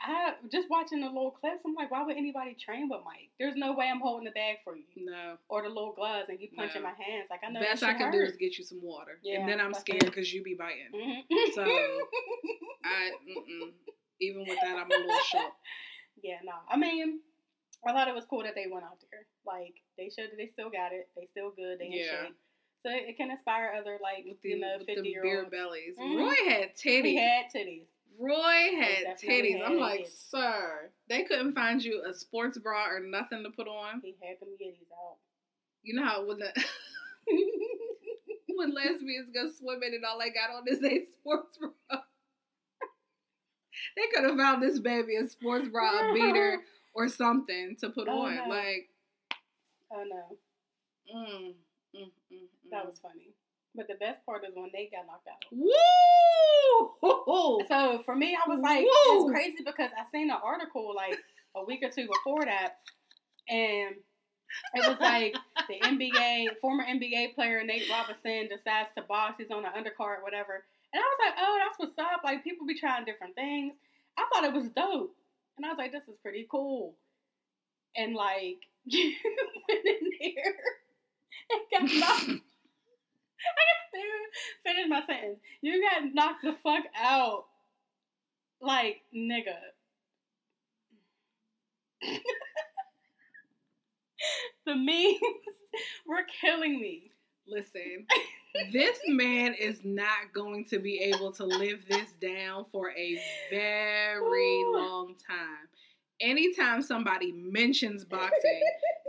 I just watching the little clips. I'm like, why would anybody train with Mike? There's no way I'm holding the bag for you No, or the little gloves and you punching No. my hands. Like I know best I can do is get you some water, Yeah, and then I'm scared because you be biting. Mhm. So, I mm-mm. even with that, I'm a little shook. yeah, no. I mean, I thought it was cool that they went out there. Like they showed that they still got it. They still good. They in Yeah. shape. So it can inspire other like With the, you know fifty year beer olds. bellies. Mhm. Roy had titties. He had titties. Roy had titties. I'm like, it. sir, they couldn't find you a sports bra or nothing to put on. He had them yitties out. You know how when the when lesbians go swimming and all they got on is a sports bra. they could have found this baby a sports bra, a beater, or something to put Oh, on. no. Like, oh no, mm, mm, mm, mm. that was funny. But the best part is when they got knocked out. woo. So for me, I was like, Woo! it's crazy because I seen an article like a week or two before that, and it was like the NBA former NBA player Nate Robinson decides to box. He's on the undercard, whatever. And I was like, oh, that's what's up. Like people be trying different things. I thought it was dope, and I was like, this is pretty cool. And like you went in there and got knocked. I to finish my sentence. You got knocked the fuck out. Like, nigga. the memes were killing me. Listen, this man is not going to be able to live this down for a very Ooh. long time. Anytime somebody mentions boxing,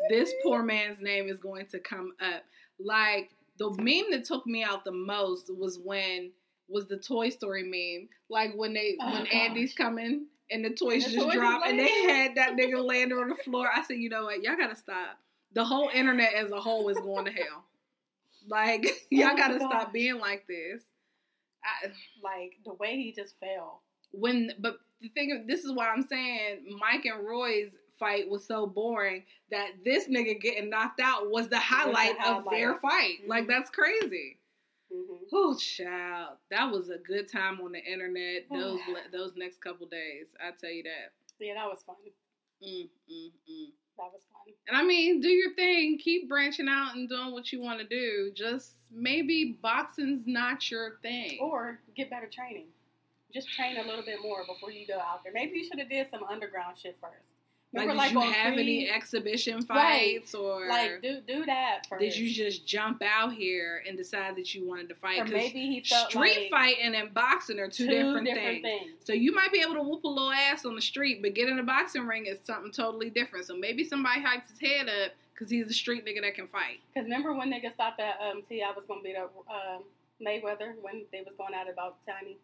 this poor man's name is going to come up. Like the meme that took me out the most was when was the Toy Story meme. Like when they Oh, when gosh. Andy's coming and the toys The just toys drop and they had that nigga laying on the floor. I said, you know what, y'all gotta stop. The whole internet as a whole is going to hell. Like oh y'all Oh, gotta gosh. stop being like this. I, Like, the way he just fell. when but the thing this is why I'm saying Mike and Roy's fight was so boring that this nigga getting knocked out was the highlight, of highlight. their fight. Like Mhm. that's crazy. hmm Oh child, that was a good time on the internet. Those those next couple days, I tell you that. Yeah, that was fun. Mm, mm, mm. That was fun. And I mean, do your thing. Keep branching out and doing what you want to do. Just maybe boxing's not your thing. Or get better training. Just train a little bit more before you go out there. Maybe you should have did some underground shit first. Like, Remember, did you have any Creed? exhibition Right. fights or like do do that first. did you just jump out here and decide that you wanted to fight? or maybe he felt street like fighting and boxing are two, different, things. So you might be able to whoop a little ass on the street, but getting a boxing ring is something totally different. So maybe somebody hypes his head up because he's a street nigga that can fight. Because remember when niggas thought that um, T.I. was gonna beat up um, Mayweather when they was going out about Tiny?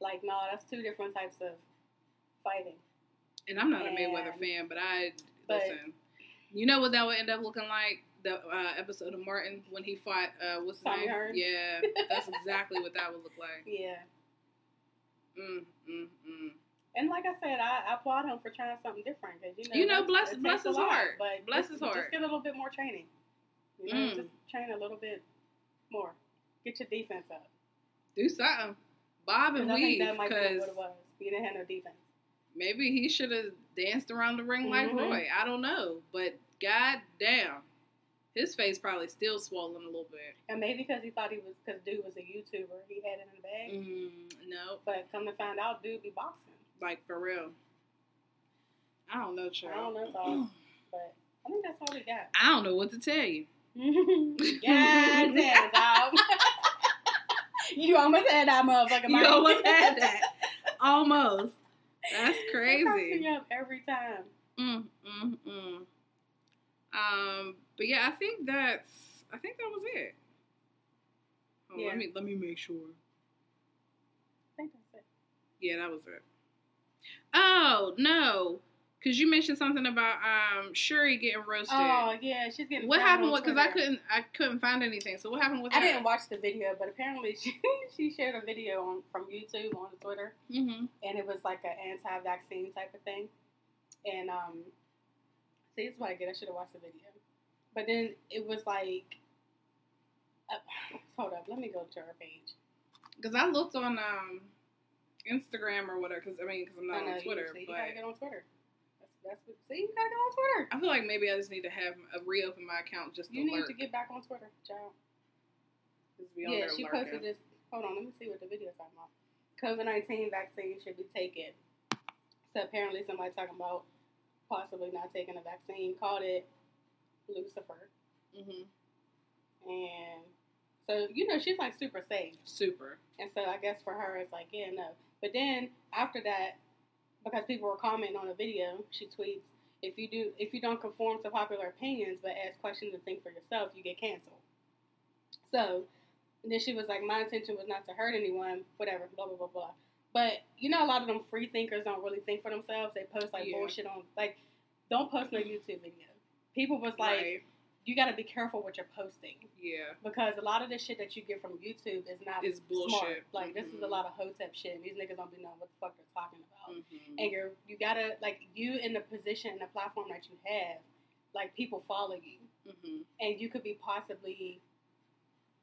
Like, no, that's two different types of fighting. And I'm not a Mayweather fan, but I but- listen. You know what that would end up looking like? The uh, episode of Martin when he fought uh, what's his Tommy name? Hearn? Yeah, that's exactly what that would look like. Yeah. Mm, mm, mm. And like I said, I, I applaud him for trying something different because you know, You know, bless- bless his lot, heart. But Bless just, his heart. Just get a little bit more training. You know, Mm. just train a little bit more. Get your defense up. Do something, Bob and weave, that might be because what it was. He didn't have no defense. Maybe he should have danced around the ring like Mhm. Roy. I don't know, but god damn, his face probably still swollen a little bit. And maybe because he thought he was, because dude was a YouTuber, he had it in the bag. Mm, no, But come to find out, dude be boxing. like for real. I don't know, child. I don't know, dog. But I think that's all we got. I don't know what to tell you. God damn, dog. you almost had that motherfucker. You almost had that. Almost. That's crazy. me up every time. Mm, mm, mm. Um, but yeah, I think that's. I think that was it. Oh, Yeah. Let me let me make sure. I think that's it. Yeah, that was it. Oh no, Because you mentioned something about um Shuri getting roasted. Oh yeah, she's getting. what happened? What? Because I couldn't, I couldn't find anything. So what happened with I that? didn't watch the video, but apparently she she shared a video on from YouTube on Twitter, Mm-hmm. and it was like an anti-vaccine type of thing. And um, see, this is what I get. I should have watched the video, but then it was like, uh, hold up, let me go to her page. Because I looked on um Instagram or whatever. Because I mean, because I'm not know, on Twitter, you, see, you gotta get on Twitter. That's, what. See, you gotta get on Twitter. I feel like maybe I just need to have a reopen my account just to You need lurk. to get back on Twitter, child. Just be on Yeah, she lurking. posted this. Hold on, let me see what the video's talking about. COVID nineteen vaccine should be taken. So apparently, somebody talking about possibly not taking a vaccine called it Lucifer, hmm and so you know she's like super safe. Super. And so I guess for her, it's like, yeah, no. But then after that, because people were commenting on a video, she tweets, if you do, if you don't conform to popular opinions but ask questions and think for yourself, you get canceled. So then she was like, my intention was not to hurt anyone, whatever, blah blah blah blah. But you know, a lot of them free thinkers don't really think for themselves. They post like Yeah. bullshit on, like, don't post no YouTube video. People was like, right. You got to be careful what you're posting Yeah. because a lot of the shit that you get from YouTube is not It's smart. bullshit. Like this is a Mhm. lot of hotep shit. These niggas don't be knowing what the fuck they're talking about. hmm And you're you gotta like you in the position and the platform that you have, like people follow you, hmm and you could be possibly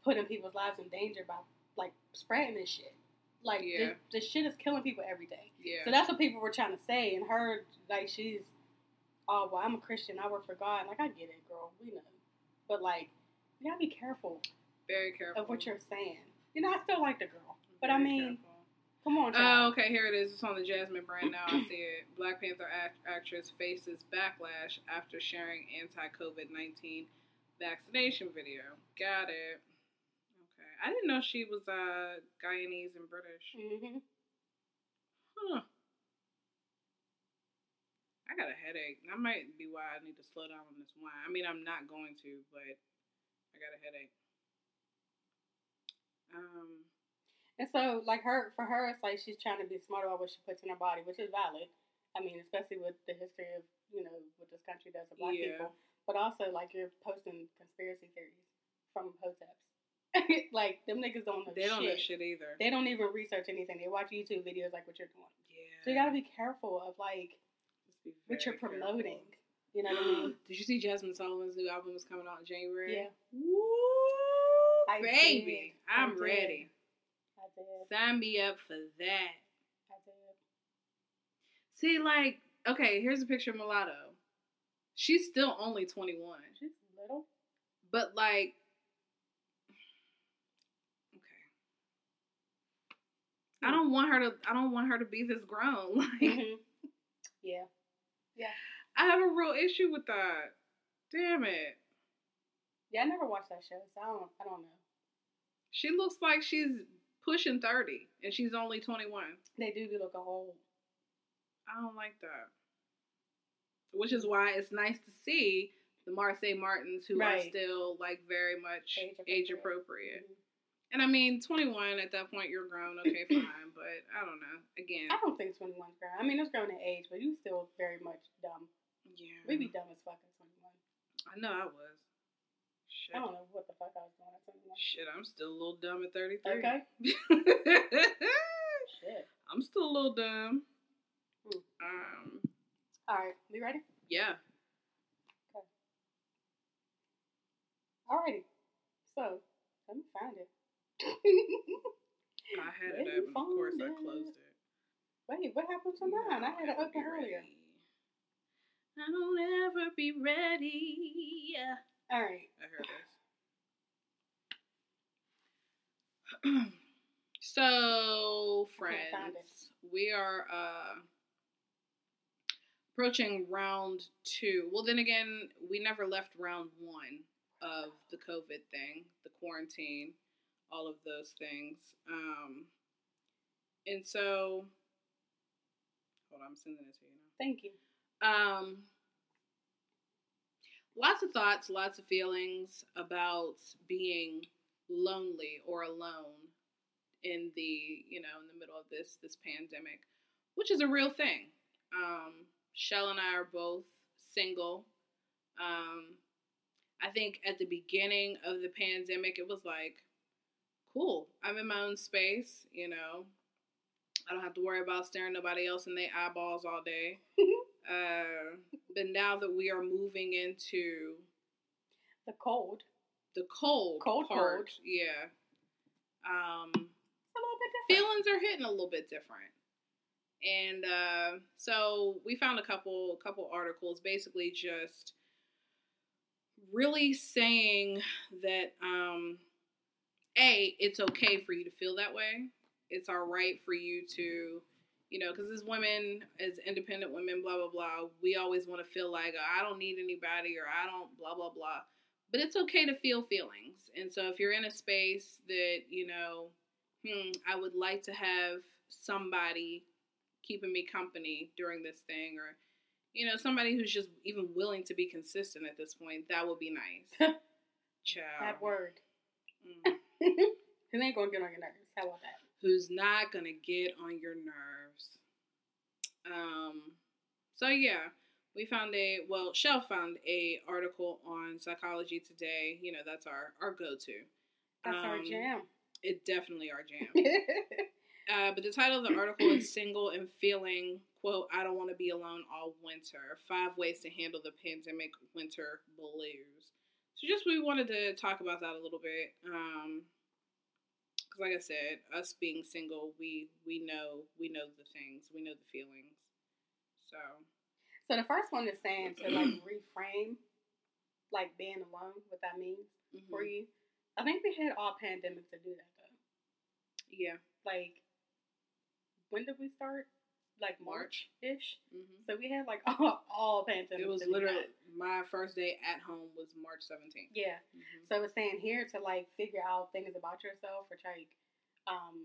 putting people's lives in danger by like spreading this shit. Like Yeah. the, the shit is killing people every day. Yeah. So that's what people were trying to say, and her like she's, oh well, I'm a Christian, I work for God. Like I get it, girl, we know, but like you gotta be careful Very careful. of what you're saying. You know, I still like the girl, but I mean, careful. come on, Oh, okay. Here it is. It's on the Jasmine brand now. I see it. Black Panther act- actress faces backlash after sharing anti-COVID nineteen vaccination video. Got it. Okay. I didn't know she was uh Guyanese and British. hmm Huh. I got a headache. That might be why I need to slow down on this wine. I mean, I'm not going to, but I got a headache. Um. And so, like her, for her, it's like she's trying to be smart about what she puts in her body, which is valid. I mean, especially with the history of you know what this country does to black Yeah. people, but also like you're posting conspiracy theories from hoteps. like them niggas don't know They don't know shit. shit either. They don't even research anything. They watch YouTube videos like what you're doing. yeah. So you gotta be careful of like what you're promoting. careful. You know what I mean? Did you see Jazmine Sullivan's new album is coming out in January? Yeah. Woo, I baby, did. I I'm did. ready. I did. Sign me up for that. I did. See, like, okay, here's a picture of Mulatto. She's still only 21, She's little. but like, okay, I don't want her to. I don't want her to be this grown. Like, Mhm. Yeah. I have a real issue with that. Damn it. Yeah, I never watched that show, so I don't. I don't know. She looks like she's pushing 30 and she's only 21. They do look a whole I don't like that. Which is why it's nice to see the Marsai Martins who are still like very much Age age appropriate. appropriate. And I mean, 21 at that point you're grown, okay, fine, but I don't know. Again, I don't think 21's grown. I mean, it's grown in age, but you're still very much dumb. yeah. We be dumb as fuck at 21. I know I was. Shit. I don't know what the fuck I was doing at 21. Shit, I'm still a little dumb at 33. Okay. Shit. I'm still a little dumb. Hmm. Um, All right, we ready? yeah. Okay. Alrighty. So, let me find it. I had it up, and of course I closed it. it. Wait, what happened to mine? I had it open earlier. I don't ever be ready. All right. I heard this. so, I can't find friends, we are uh, approaching round two. Well, then again, we never left round one of the COVID thing, the quarantine, all of those things. Um, and so, hold on, I'm sending it to you now. Thank you. Um, lots of thoughts, lots of feelings about being lonely or alone in the you know in the middle of this this pandemic, which is a real thing. Um, Shell and I are both single. Um, I think at the beginning of the pandemic, it was like, cool. I'm in my own space. You know, I don't have to worry about staring nobody else in their eyeballs all day. uh, but now that we are moving into The cold. the cold, Cold, part, cold. yeah, um, It's a little bit different. feelings are hitting a little bit different. And uh, so we found a couple couple articles basically just really saying that um, a it's okay for you to feel that way. It's all right for you to you know because as women as independent women blah blah blah we always want to feel like i don't need anybody or i don't blah blah blah but it's okay to feel feelings and so if you're in a space that you know hmm, I would like to have somebody keeping me company during this thing, or you know, somebody who's just even willing to be consistent at this point. That would be nice. Child, That word. Mm. Who ain't gonna get on your nerves? How about that? who's not gonna get on your nerves? Um. So yeah, we found a well, Shell found a article on Psychology Today. You know, that's our our go to. That's our Um, jam. It definitely our jam. Uh, but the title of the article is Single and Feeling, quote, I don't want to be alone all winter. Five ways to handle the pandemic winter blues. So just we wanted to talk about that a little bit. Um, cause like I said, us being single, we, we know, we know the things, we know the feelings. So, so the first one is saying to like reframe, like being alone, what that means for mhm. you. I think we had all pandemic to do that though. yeah. Like, when did we start? Like March. March ish. hmm So we had like all, all pandemic. It was literally, my first day at home was March 17th. Yeah. Mhm. So it's saying here to like figure out things about yourself, or try, um,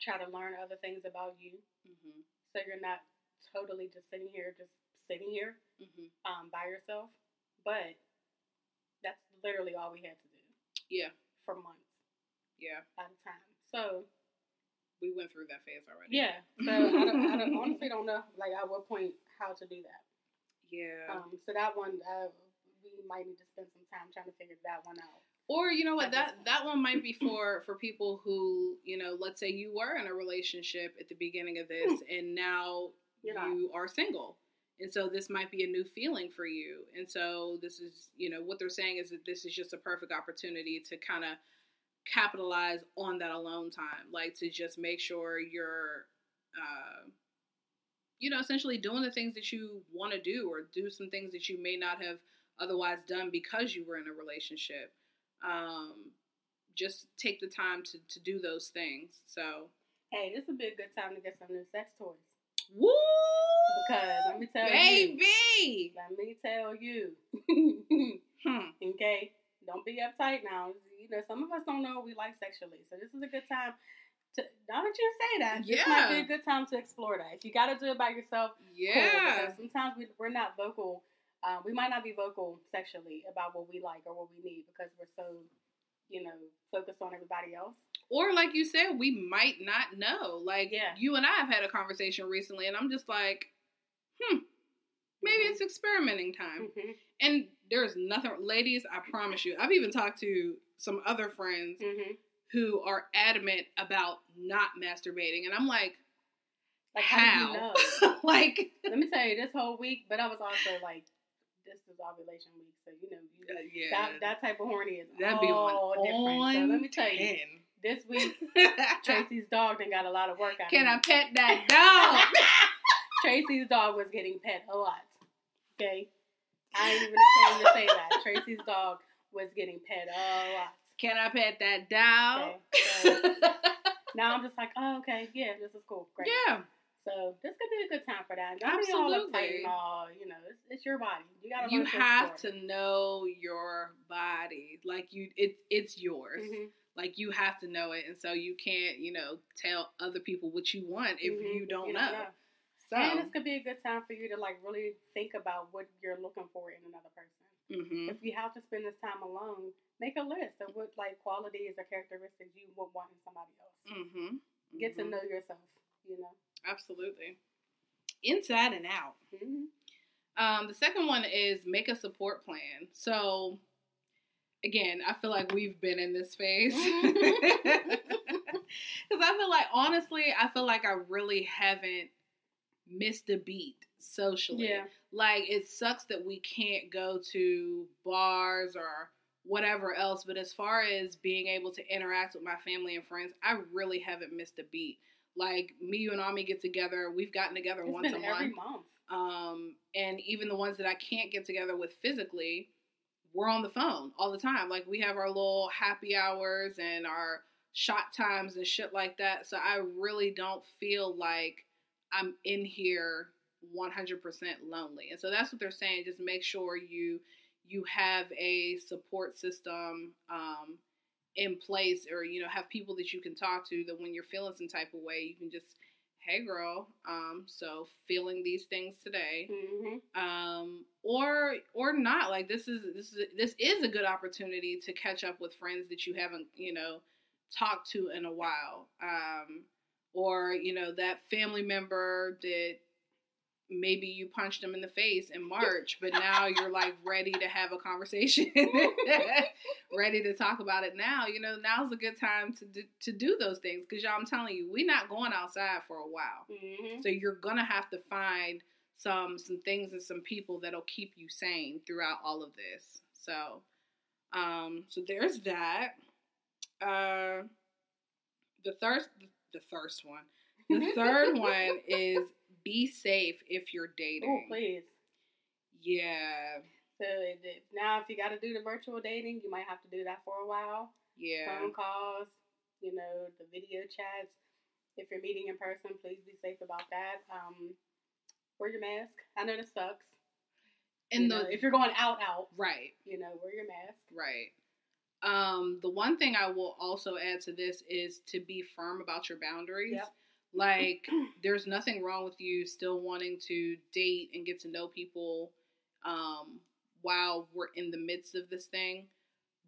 try to learn other things about you, Mhm. so you're not totally just sitting here, just sitting here, Mhm. um, by yourself. But that's literally all we had to do Yeah. for months Yeah. at a time. So We went through that phase already. yeah. So I, don't, I don't, honestly don't know, like at what point how to do that. Yeah. Um, so that one, uh, we might need to spend some time trying to figure that one out. or you know what that that one might be for for people who you know let's say you were in a relationship at the beginning of this and now you are single and so this might be a new feeling for you and so this is you know what they're saying is that this is just a perfect opportunity to kind of capitalize on that alone time like to just make sure you're uh you know essentially doing the things that you want to do or do some things that you may not have otherwise done because you were in a relationship um, just take the time to, to do those things. So, Hey, this would be a good time to get some new sex toys. woo! Because let me tell you, baby, let me tell you, hmm. okay, don't be uptight now. You know, some of us don't know what we like sexually, so this is a good time to. Don't you say that? This might be a good time to explore that. If you got to do it by yourself, cool, yeah, because sometimes we, we're not vocal. Um, we might not be vocal sexually about what we like or what we need because we're so, you know, focused on everybody else. or like you said, we might not know. Like Yeah. you and I have had a conversation recently, and I'm just like, hmm, maybe Mhm. it's experimenting time. hmm And there's nothing, ladies. I promise you. I've even talked to some other friends hmm who are adamant about not masturbating, and I'm like, Like how? how, do you know? like, Let me tell you, this whole week, but I was also like, this is ovulation week, so you know, you, uh, yeah, that that type of horny is that'd be all on different. on so let me tell you, this week Tracy's dog done got a lot of work out. Can I pet that dog? Tracy's dog was getting pet a lot. Okay, I ain't even ashamed to say that. Tracy's dog was getting pet a lot. Can I pet that dog? Okay, so now I'm just like, oh, okay, yeah, this is cool, great. yeah, So this could be a good time for that. Don't Absolutely. all, you know, it's, it's your body. You gotta you have to know your body. Like you, it, it's yours. Mhm. Like you have to know it, and so you can't, you know, tell other people what you want if Mhm. you don't know. So, And this could be a good time for you to like really think about what you're looking for in another person. hmm If you have to spend this time alone, make a list of what like qualities or characteristics you would want in somebody else. hmm Get to know yourself. You know. Absolutely. inside and out. Mhm. Um, the second one is make a support plan. So, again, I feel like we've been in this phase. Because I feel like, honestly, I feel like I really haven't missed a beat socially. Yeah. Like, it sucks that we can't go to bars or whatever else, but as far as being able to interact with my family and friends, I really haven't missed a beat. Like, me, you, and Ami get together. We've gotten together It's once a every month. month. Um, and even the ones that I can't get together with physically, we're on the phone all the time. Like we have our little happy hours and our shot times and shit like that. So I really don't feel like I'm in here 100% lonely. And so that's what they're saying. Just make sure you you have a support system um, in place, or you know have people that you can talk to. That when you're feeling some type of way, you can just hey girl um so feeling these things today hmm um or or not like this is this is this is a good opportunity to catch up with friends that you haven't you know talked to in a while um or you know that family member that maybe you punched them in the face in March but now you're like ready to have a conversation. Ready to talk about it now you know now's a good time to do, to do those things because y'all I'm telling you we're not going outside for a while. Hmm so you're gonna have to find some some things and some people that'll keep you sane throughout all of this. So um so there's that. Uh the third the first one. The third one is be safe if you're dating. Oh, please. yeah. So now, if you got to do the virtual dating, you might have to do that for a while. Yeah. Phone calls, you know, the video chats. If you're meeting in person, please be safe about that. Um, wear your mask. I know this sucks. And You the know, if you're going out, out, right. you know, wear your mask. Right. Um, the one thing I will also add to this is to be firm about your boundaries. Yep. Like, there's nothing wrong with you still wanting to date and get to know people um, while we're in the midst of this thing.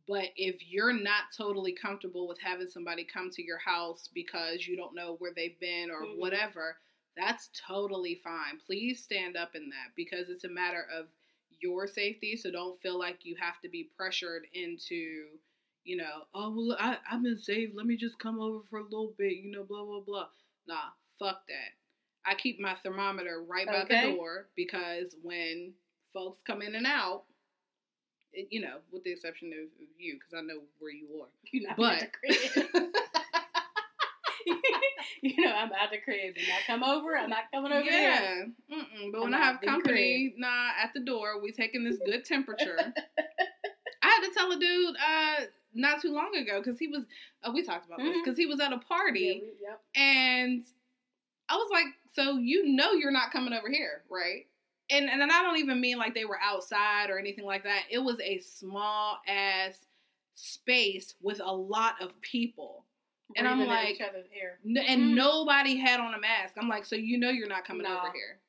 But if you're not totally comfortable with having somebody come to your house because you don't know where they've been or Mhm. whatever, that's totally fine. Please stand up in that because it's a matter of your safety. So don't feel like you have to be pressured into, you know, oh, well, I, I've been saved. Let me just come over for a little bit, you know, blah, blah, blah. Nah, fuck that. I keep my thermometer right by the door because when folks come in and out, it, you know, with the exception of, of you, because I know where you are. You're not But at the crib. you know, I'm at the crib. Do not come over. I'm not coming over here. yeah, Mm-mm. but when I'm I have company, nah, at the door, we taking this good temperature. I had to tell a dude uh not too long ago because he was. Oh, we talked about this Mhm. because he was at a Yeah, party we- yep. and I was like, "So you know you're not coming over here, right?" And and I don't even mean like they were outside or anything like that. It was a small ass space with a lot of people. And I'm like- each other's air. N- and Mhm. nobody had on a mask. I'm like, so you know you're not coming Nah. over here.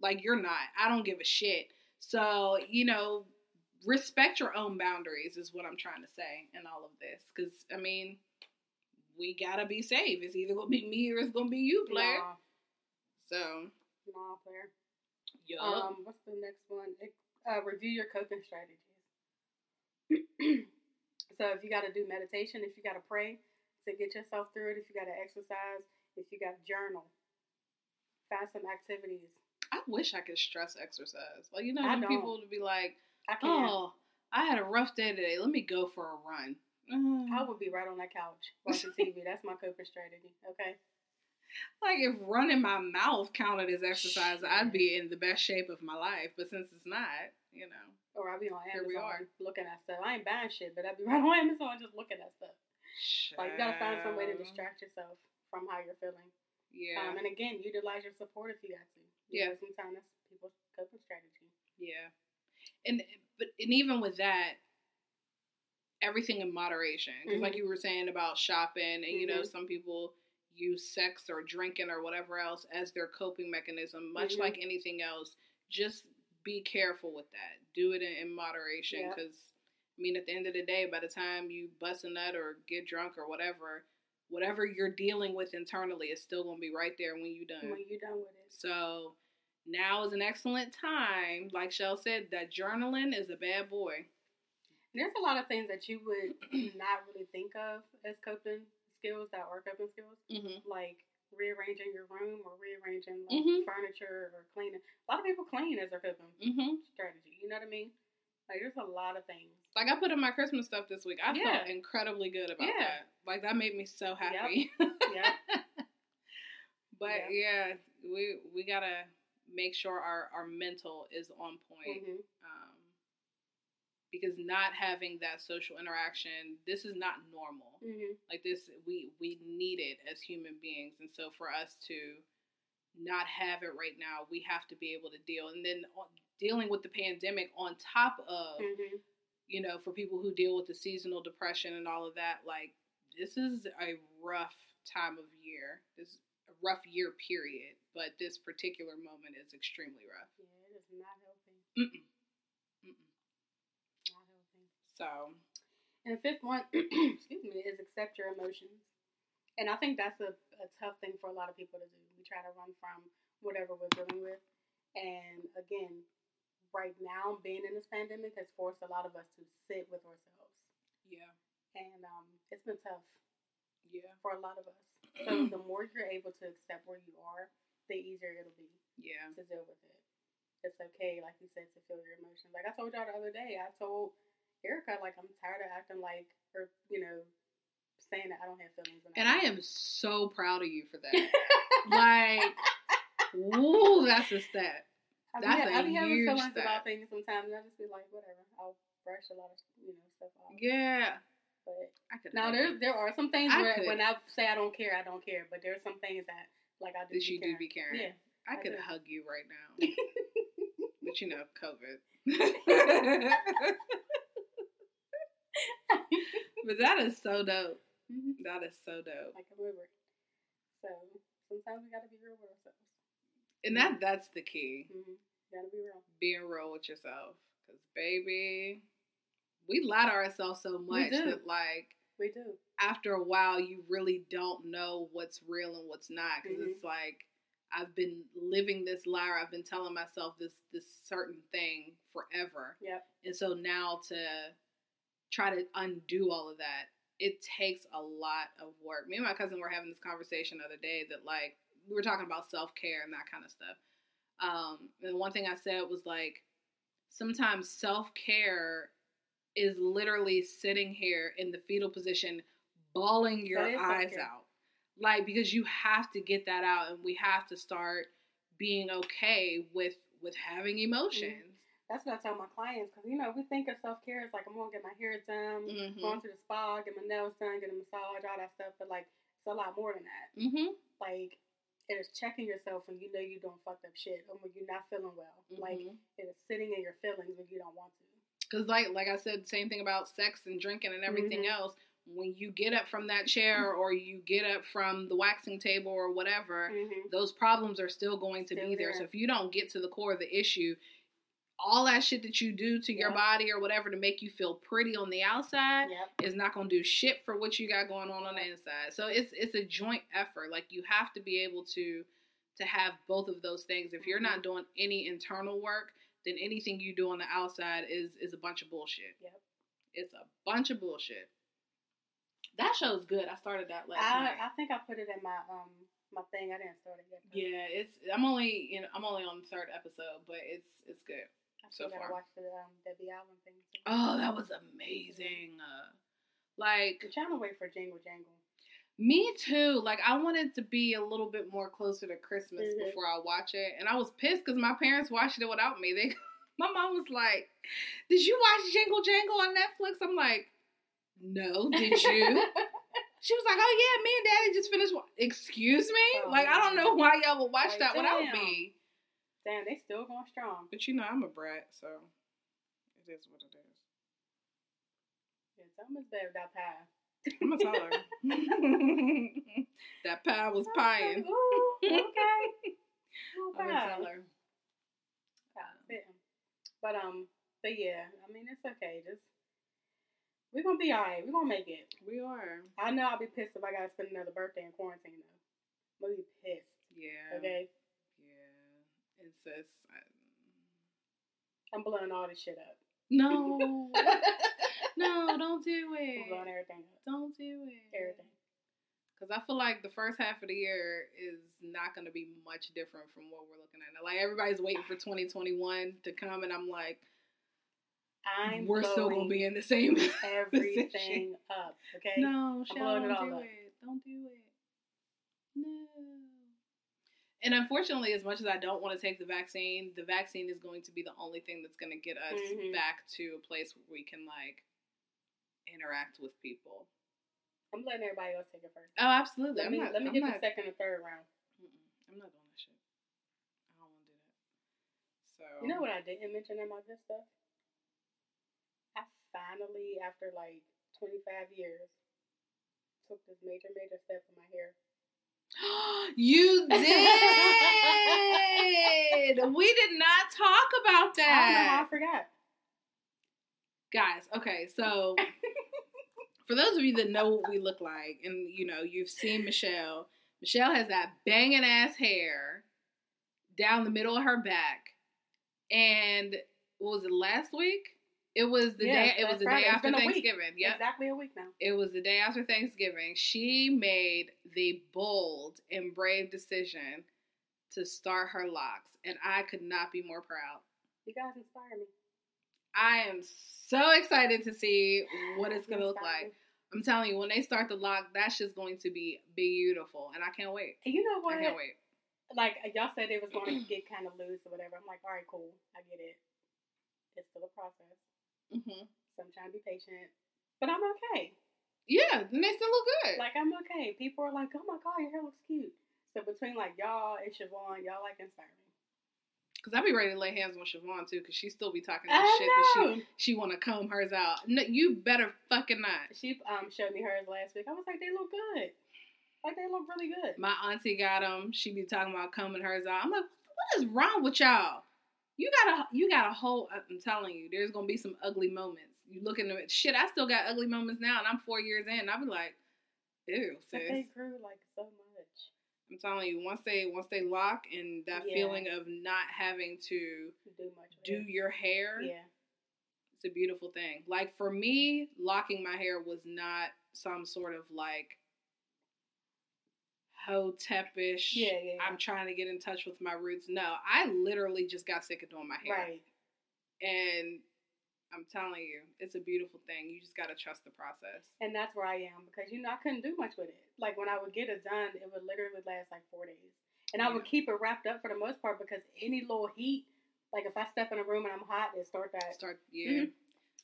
Like you're not. I don't give a shit. So, you know, respect your own boundaries is what I'm trying to say in all of this. Cause I mean, we gotta be safe. It's either gonna be me or it's gonna be you, player. Nah, So nah, player. yup. Um, what's the next one? It- Uh, review your coping strategies. so if you got to do meditation, if you got to pray to get yourself through it, if you got to exercise, if you got to journal, find some activities. I wish I could stress exercise. Like you know, I people to be like, I can't. Oh, I had a rough day today. Let me go for a run. I would be right on that couch watching TV. That's my coping strategy. Okay. Like if running my mouth counted as exercise, I'd be in the best shape of my life. But since it's not, you know. Or I'll be on Here Amazon we are. looking at stuff. I ain't buying shit, but I'd be right on Amazon just looking at stuff. Like you gotta find some way to distract yourself from how you're feeling. Yeah, Um, and again, utilize your support if you got to. You Yeah. know, sometimes that's people's coping strategy. yeah, and but and even with that, everything in moderation. Because like Mhm. you were saying about shopping, and you know, Mhm. some people use sex or drinking or whatever else as their coping mechanism. Much Mhm. like anything else, just be careful with that. Do it in, in moderation, Yeah. because I mean, at the end of the day, by the time you bust a nut or get drunk or whatever, whatever you're dealing with internally is still gonna be right there when you're done. When you're done with it. So, now is an excellent time. Like Shell said, that journaling is a bad boy. There's a lot of things that you would not really think of as coping skills that are coping skills, Mm-hmm. like rearranging your room or rearranging like Mhm. furniture or cleaning. A lot of people clean as their coping Mm-hmm. strategy. You know what I mean? Like there's a lot of things. Like I put in my Christmas stuff this week. I Yeah. felt incredibly good about Yeah. that. Like that made me so happy. Yeah. but yeah, we we gotta make sure our our mental is on point. hmm Um, because not having that social interaction, this is not normal. hmm Like this, we we need it as human beings, and so for us to not have it right now, we have to be able to deal. And then on- dealing with the pandemic on top of hmm you know, for people who deal with the seasonal depression and all of that, like this is a rough time of year. This rough year period, but this particular moment is extremely rough. Yeah, it is not helping. Mm-mm. Mm-mm. Not helping. So, And the fifth one, excuse me, is accept your emotions. And I think that's a, a tough thing for a lot of people to do. We try to run from whatever we're dealing with. And again, right now, being in this pandemic has forced a lot of us to sit with ourselves. yeah, And um, it's been tough yeah, for a lot of us. So the more you're able to accept where you are, the easier it'll be yeah, to deal with it. It's okay, like you said, to feel your emotions. Like I told y'all the other day, I told Erica, like I'm tired of acting like, or you know, saying that I don't have feelings. and I am so proud of you for that. like, woo, that's a stat. I be, that's a I be having huge feelings step. about things sometimes, and I just be like, whatever. I'll brush a lot of you know stuff off. Yeah, But I could. now there there are some things I where could. when I say I don't care, I don't care. But there are some things that like I do. that you do be caring. Yeah. I I could do. hug you right now, but you know, COVID. but that is so dope. Mhm. That is so dope. Like over it. So sometimes we gotta be real with ourselves. And that that's the key. hmm Gotta be real. Being real with yourself. Cause baby, we lie to ourselves so much that like We do. after a while you really don't know what's real and what's not. because Mhm. it's like I've been living this lie I've been telling myself this this certain thing forever. Yep. And so now to try to undo all of that, it takes a lot of work. Me and my cousin were having this conversation the other day that like we were talking about self care and that kind of stuff. Um, and one thing I said was like sometimes self care is literally sitting here in the fetal position, bawling your eyes self-care. out. Like because you have to get that out and we have to start being okay with with having emotions. That's what I tell my clients because you know we think of self care as like I'm gonna get my hair done, Mhm. going to the spa, get my nails done, get a massage, all that stuff. But like it's a lot more than that. Mhm. Like it is checking yourself when you know you're doing fucked up shit or when you're not feeling well. Like Mhm. it is sitting in your feelings when you don't want to. Because, like, like I said, same thing about sex and drinking and everything Mhm. else. When you get up from that chair or you get up from the waxing table or whatever, Mm-hmm. those problems are still going to Still be there. there. So if you don't get to the core of the issue, all that shit that you do to your body or whatever to make you feel pretty on the outside Yep. is not going to do shit for what you got going on on the inside. So it's it's a joint effort. Like you have to be able to to have both of those things. If you're not doing any internal work, then anything you do on the outside is is a bunch of bullshit. Yep. It's a bunch of bullshit. That show's good. I started that last I, night. I think I put it in my um my thing. I didn't start it yet. yeah, it's I'm only you know I'm only on the third episode, but it's it's good. I so far. watch the um, Debbie Allen thing. Too. Oh, that was amazing. Uh, like I'm trying to wait for Jingle Jangle. Me too. Like I wanted to be a little bit more closer to Christmas Mhm. before I watch it, and I was pissed because my parents watched it without me. They, my mom was like, "Did you watch Jingle Jangle on Netflix?" I'm like, "No, did you?" she was like, "Oh yeah, me and Daddy just finished." Wa-. Excuse me? Oh, like I don't know why y'all would watch Like, that without me. Damn, they still going strong. But you know, I'm a brat, so it is what it is. Yeah, something is better without pie. I'm gonna tell her. that pie was pieing. Ooh, okay. I'm gonna tell her. Fitting. But um, but yeah, I mean it's okay. Just we're gonna be alright. We're gonna make it. We are. I know I'll be pissed if I gotta spend another birthday in quarantine though. I'm gonna be pissed. Yeah. Okay. Yeah. It's. I, I'm blowing all this shit up. no, no, don't do I'm it. everything up. Don't do it. Everything. Because I feel like the first half of the year is not going to be much different from what we're looking at now. Like everybody's waiting for 2021 to come, and I'm like, I'm we're still going to be in the same. everything up. Okay. no, Shell, blowing it don't all do up. it. Don't do it. No. And unfortunately, as much as I don't want to take the vaccine, the vaccine is going to be the only thing that's going to get us Mhm. back to a place where we can like interact with people. I'm letting everybody else take it first. Oh, absolutely. Let I'm me not, let me I'm get not, the second and third round. Mm-mm. I'm not doing that shit. I don't want to do that. So You know what I didn't mention in my good stuff? I finally, after like 25 years, took this major, major step in my hair. you did. we did not talk about I don't know that, I forgot. Guys. Okay, so for those of you that know what we look like, and you know you've seen Michelle. Michelle has that banging ass hair down the middle of her back, and what was it last week? It was the Yeah, day. It was the Friday. day after been a week. Thanksgiving. Yep. Exactly a week now. It was the day after Thanksgiving. She made the bold and brave decision to start her locks, and I could not be more proud. You guys inspire me. I am so excited to see what it's gonna look like. I'm telling you, when they start the lock, that's just going to be beautiful, and I can't wait. You know what? I can't wait. Like y'all said, it was going to get kind of loose or whatever. I'm like, all right, cool, I get it. It's still a process, Mm-hmm. so I'm trying to be patient, but I'm okay. Yeah, and they still look good. Like I'm okay. People are like, oh my god, your hair looks cute. So between like y'all and Siobhan, y'all like inspire me. Cause I'd be ready to lay hands on Siobhan too, cause she still be talking I that shit that she she want to comb hers out. No, you better fucking not. She um showed me hers last week. I was like, they look good. Like they look really good. My auntie got them. She be talking about combing hers out. I'm like, what is wrong with y'all? You gotta, you got a whole. I'm telling you, there's gonna be some ugly moments. You look into it. Shit, I still got ugly moments now, and I'm four years in. I be like, ew, But they grew like so much. I'm telling you, once they once they lock and that Yeah. feeling of not having to Do much. do your hair, Yeah. it's a beautiful thing. Like for me, locking my hair was not some sort of like hotepish. Yeah, yeah, yeah. I'm trying to get in touch with my roots. No, I literally just got sick of doing my hair. Right. And I'm telling you, it's a beautiful thing. You just gotta trust the process. And that's where I am because you know I couldn't do much with it. Like when I would get it done, it would literally last like four days, and I would keep it wrapped up for the most part because any little heat, like if I step in a room and I'm hot, it start that. Start yeah. Mhm.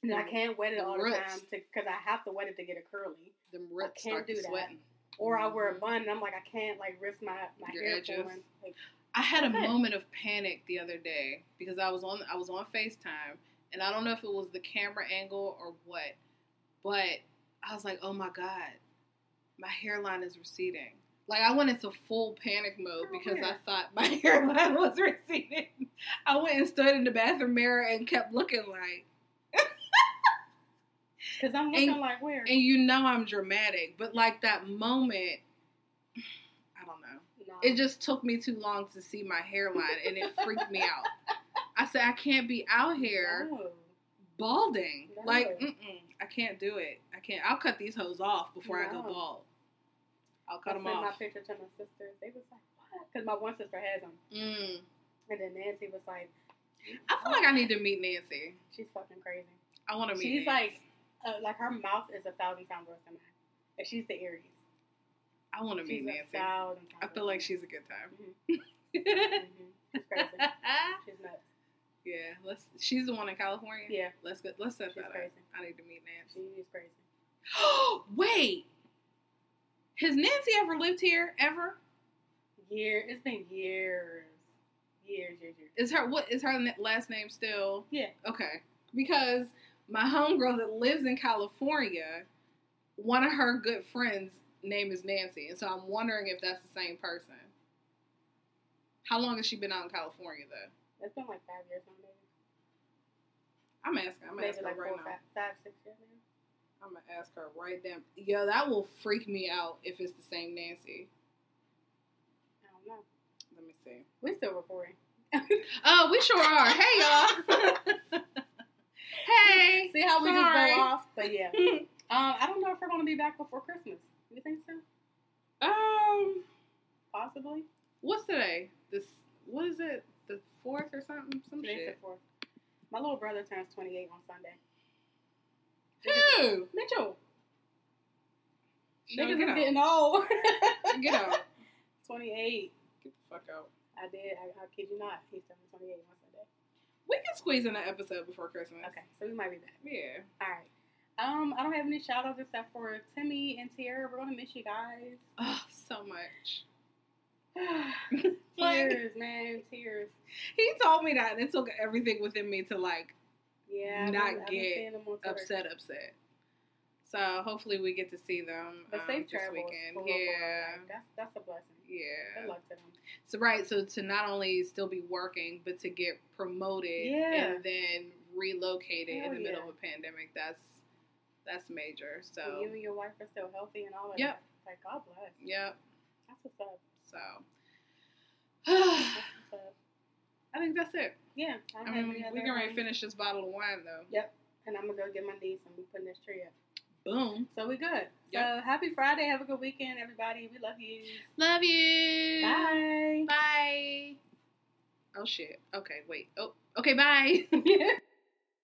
And I can't wet it The all the time because I have to wet it to get it curly. Them roots can't start do that. sweating. Or I wear a Mhm. bun and I'm like I can't like risk my my Your hair edges. Like, I had a it. moment of panic the other day because I was on I was on FaceTime and I don't know if it was the camera angle or what, but I was like, "Oh my god, my hairline is receding." Like I went into full panic mode because I thought my hairline was receding. I went and stood in the bathroom mirror and kept looking like, Cause I'm looking And- like where? and you know I'm dramatic, but like that moment, I don't know. no. It just took me too long to see my hairline and it freaked me out. I said, I can't be out here No. balding. No. Like, mm-mm, I can't do it. I can't. I'll cut these hoes off before I go bald. I'll I cut them sent my picture to my sister. They was like, what? Because my one sister has them. Mm. And then Nancy was like, I feel like I need to meet Nancy. she's fucking crazy. I want to meet She's Nancy. like, uh, like her mouth is a thousand times worse than mine. And she's the Aries. I want to meet a Nancy. thousand times I feel like she's a good time. mine. Mhm. She's crazy. She's nuts. Yeah, let's. She's the one in California. Yeah, Let's get. Let's set she's that crazy. up. I need to meet She Nancy. is crazy. Wait, has Nancy ever lived here ever? Year. It's been years. Years, years, years. Is her what is her last name still? Yeah. Okay. Because my homegirl that lives in California, one of her good friends' name is Nancy, and so I'm wondering if that's the same person. How long has she been out in California though? It's been like five years now, maybe. I'm asking. I'm asking like her four, right now. five, five, six years now. I'm gonna ask her right then. Yo, that will freak me out if it's the same Nancy. I don't know. Let me see. We still recording. Oh, we sure are. Hey, y'all. hey. See how we just go off? But yeah. Um, I don't know if we're going to be back before Christmas. Do you think so? Um, Possibly. what's today? This what is it? The fourth or something? Some Today's the shit. fourth. My little brother turns 28 on Sunday. Who? Mitchell. Show, Niggas get is getting old. Get out. 28. Get the fuck out. I did. I, I kid you not. He's turning 28 on Sunday. We can squeeze in an episode before Christmas. Okay, so we might be back. Yeah. All right. Um, I don't have any shout outs except for Timmy and Tierra. We're gonna miss you guys. Oh, so much. tears, man, tears. He told me that, and it took everything within me to like Yeah, Not I've get seeing them on Twitter. upset, upset. So hopefully we get to see them But um, safe this weekend. for real, for real. yeah, that's that's a blessing. Yeah, Good luck to them. So right, so to not only still be working, but to get promoted Yeah. and then relocated Hell in the middle of a pandemic, that's that's major. And So you and your wife are still healthy and all of Yep. that. Like God bless. yep. That's what's up. So I think that's it. Yeah. I I mean, we can ready um, finish this bottle of wine though. Yep. And I'm gonna go get my niece and we putting this tree up. Boom. So we good. Yep. So happy Friday. Have a good weekend, everybody. We love you. Love you. Bye. Bye. Oh shit. Okay, wait. Oh, okay. Bye.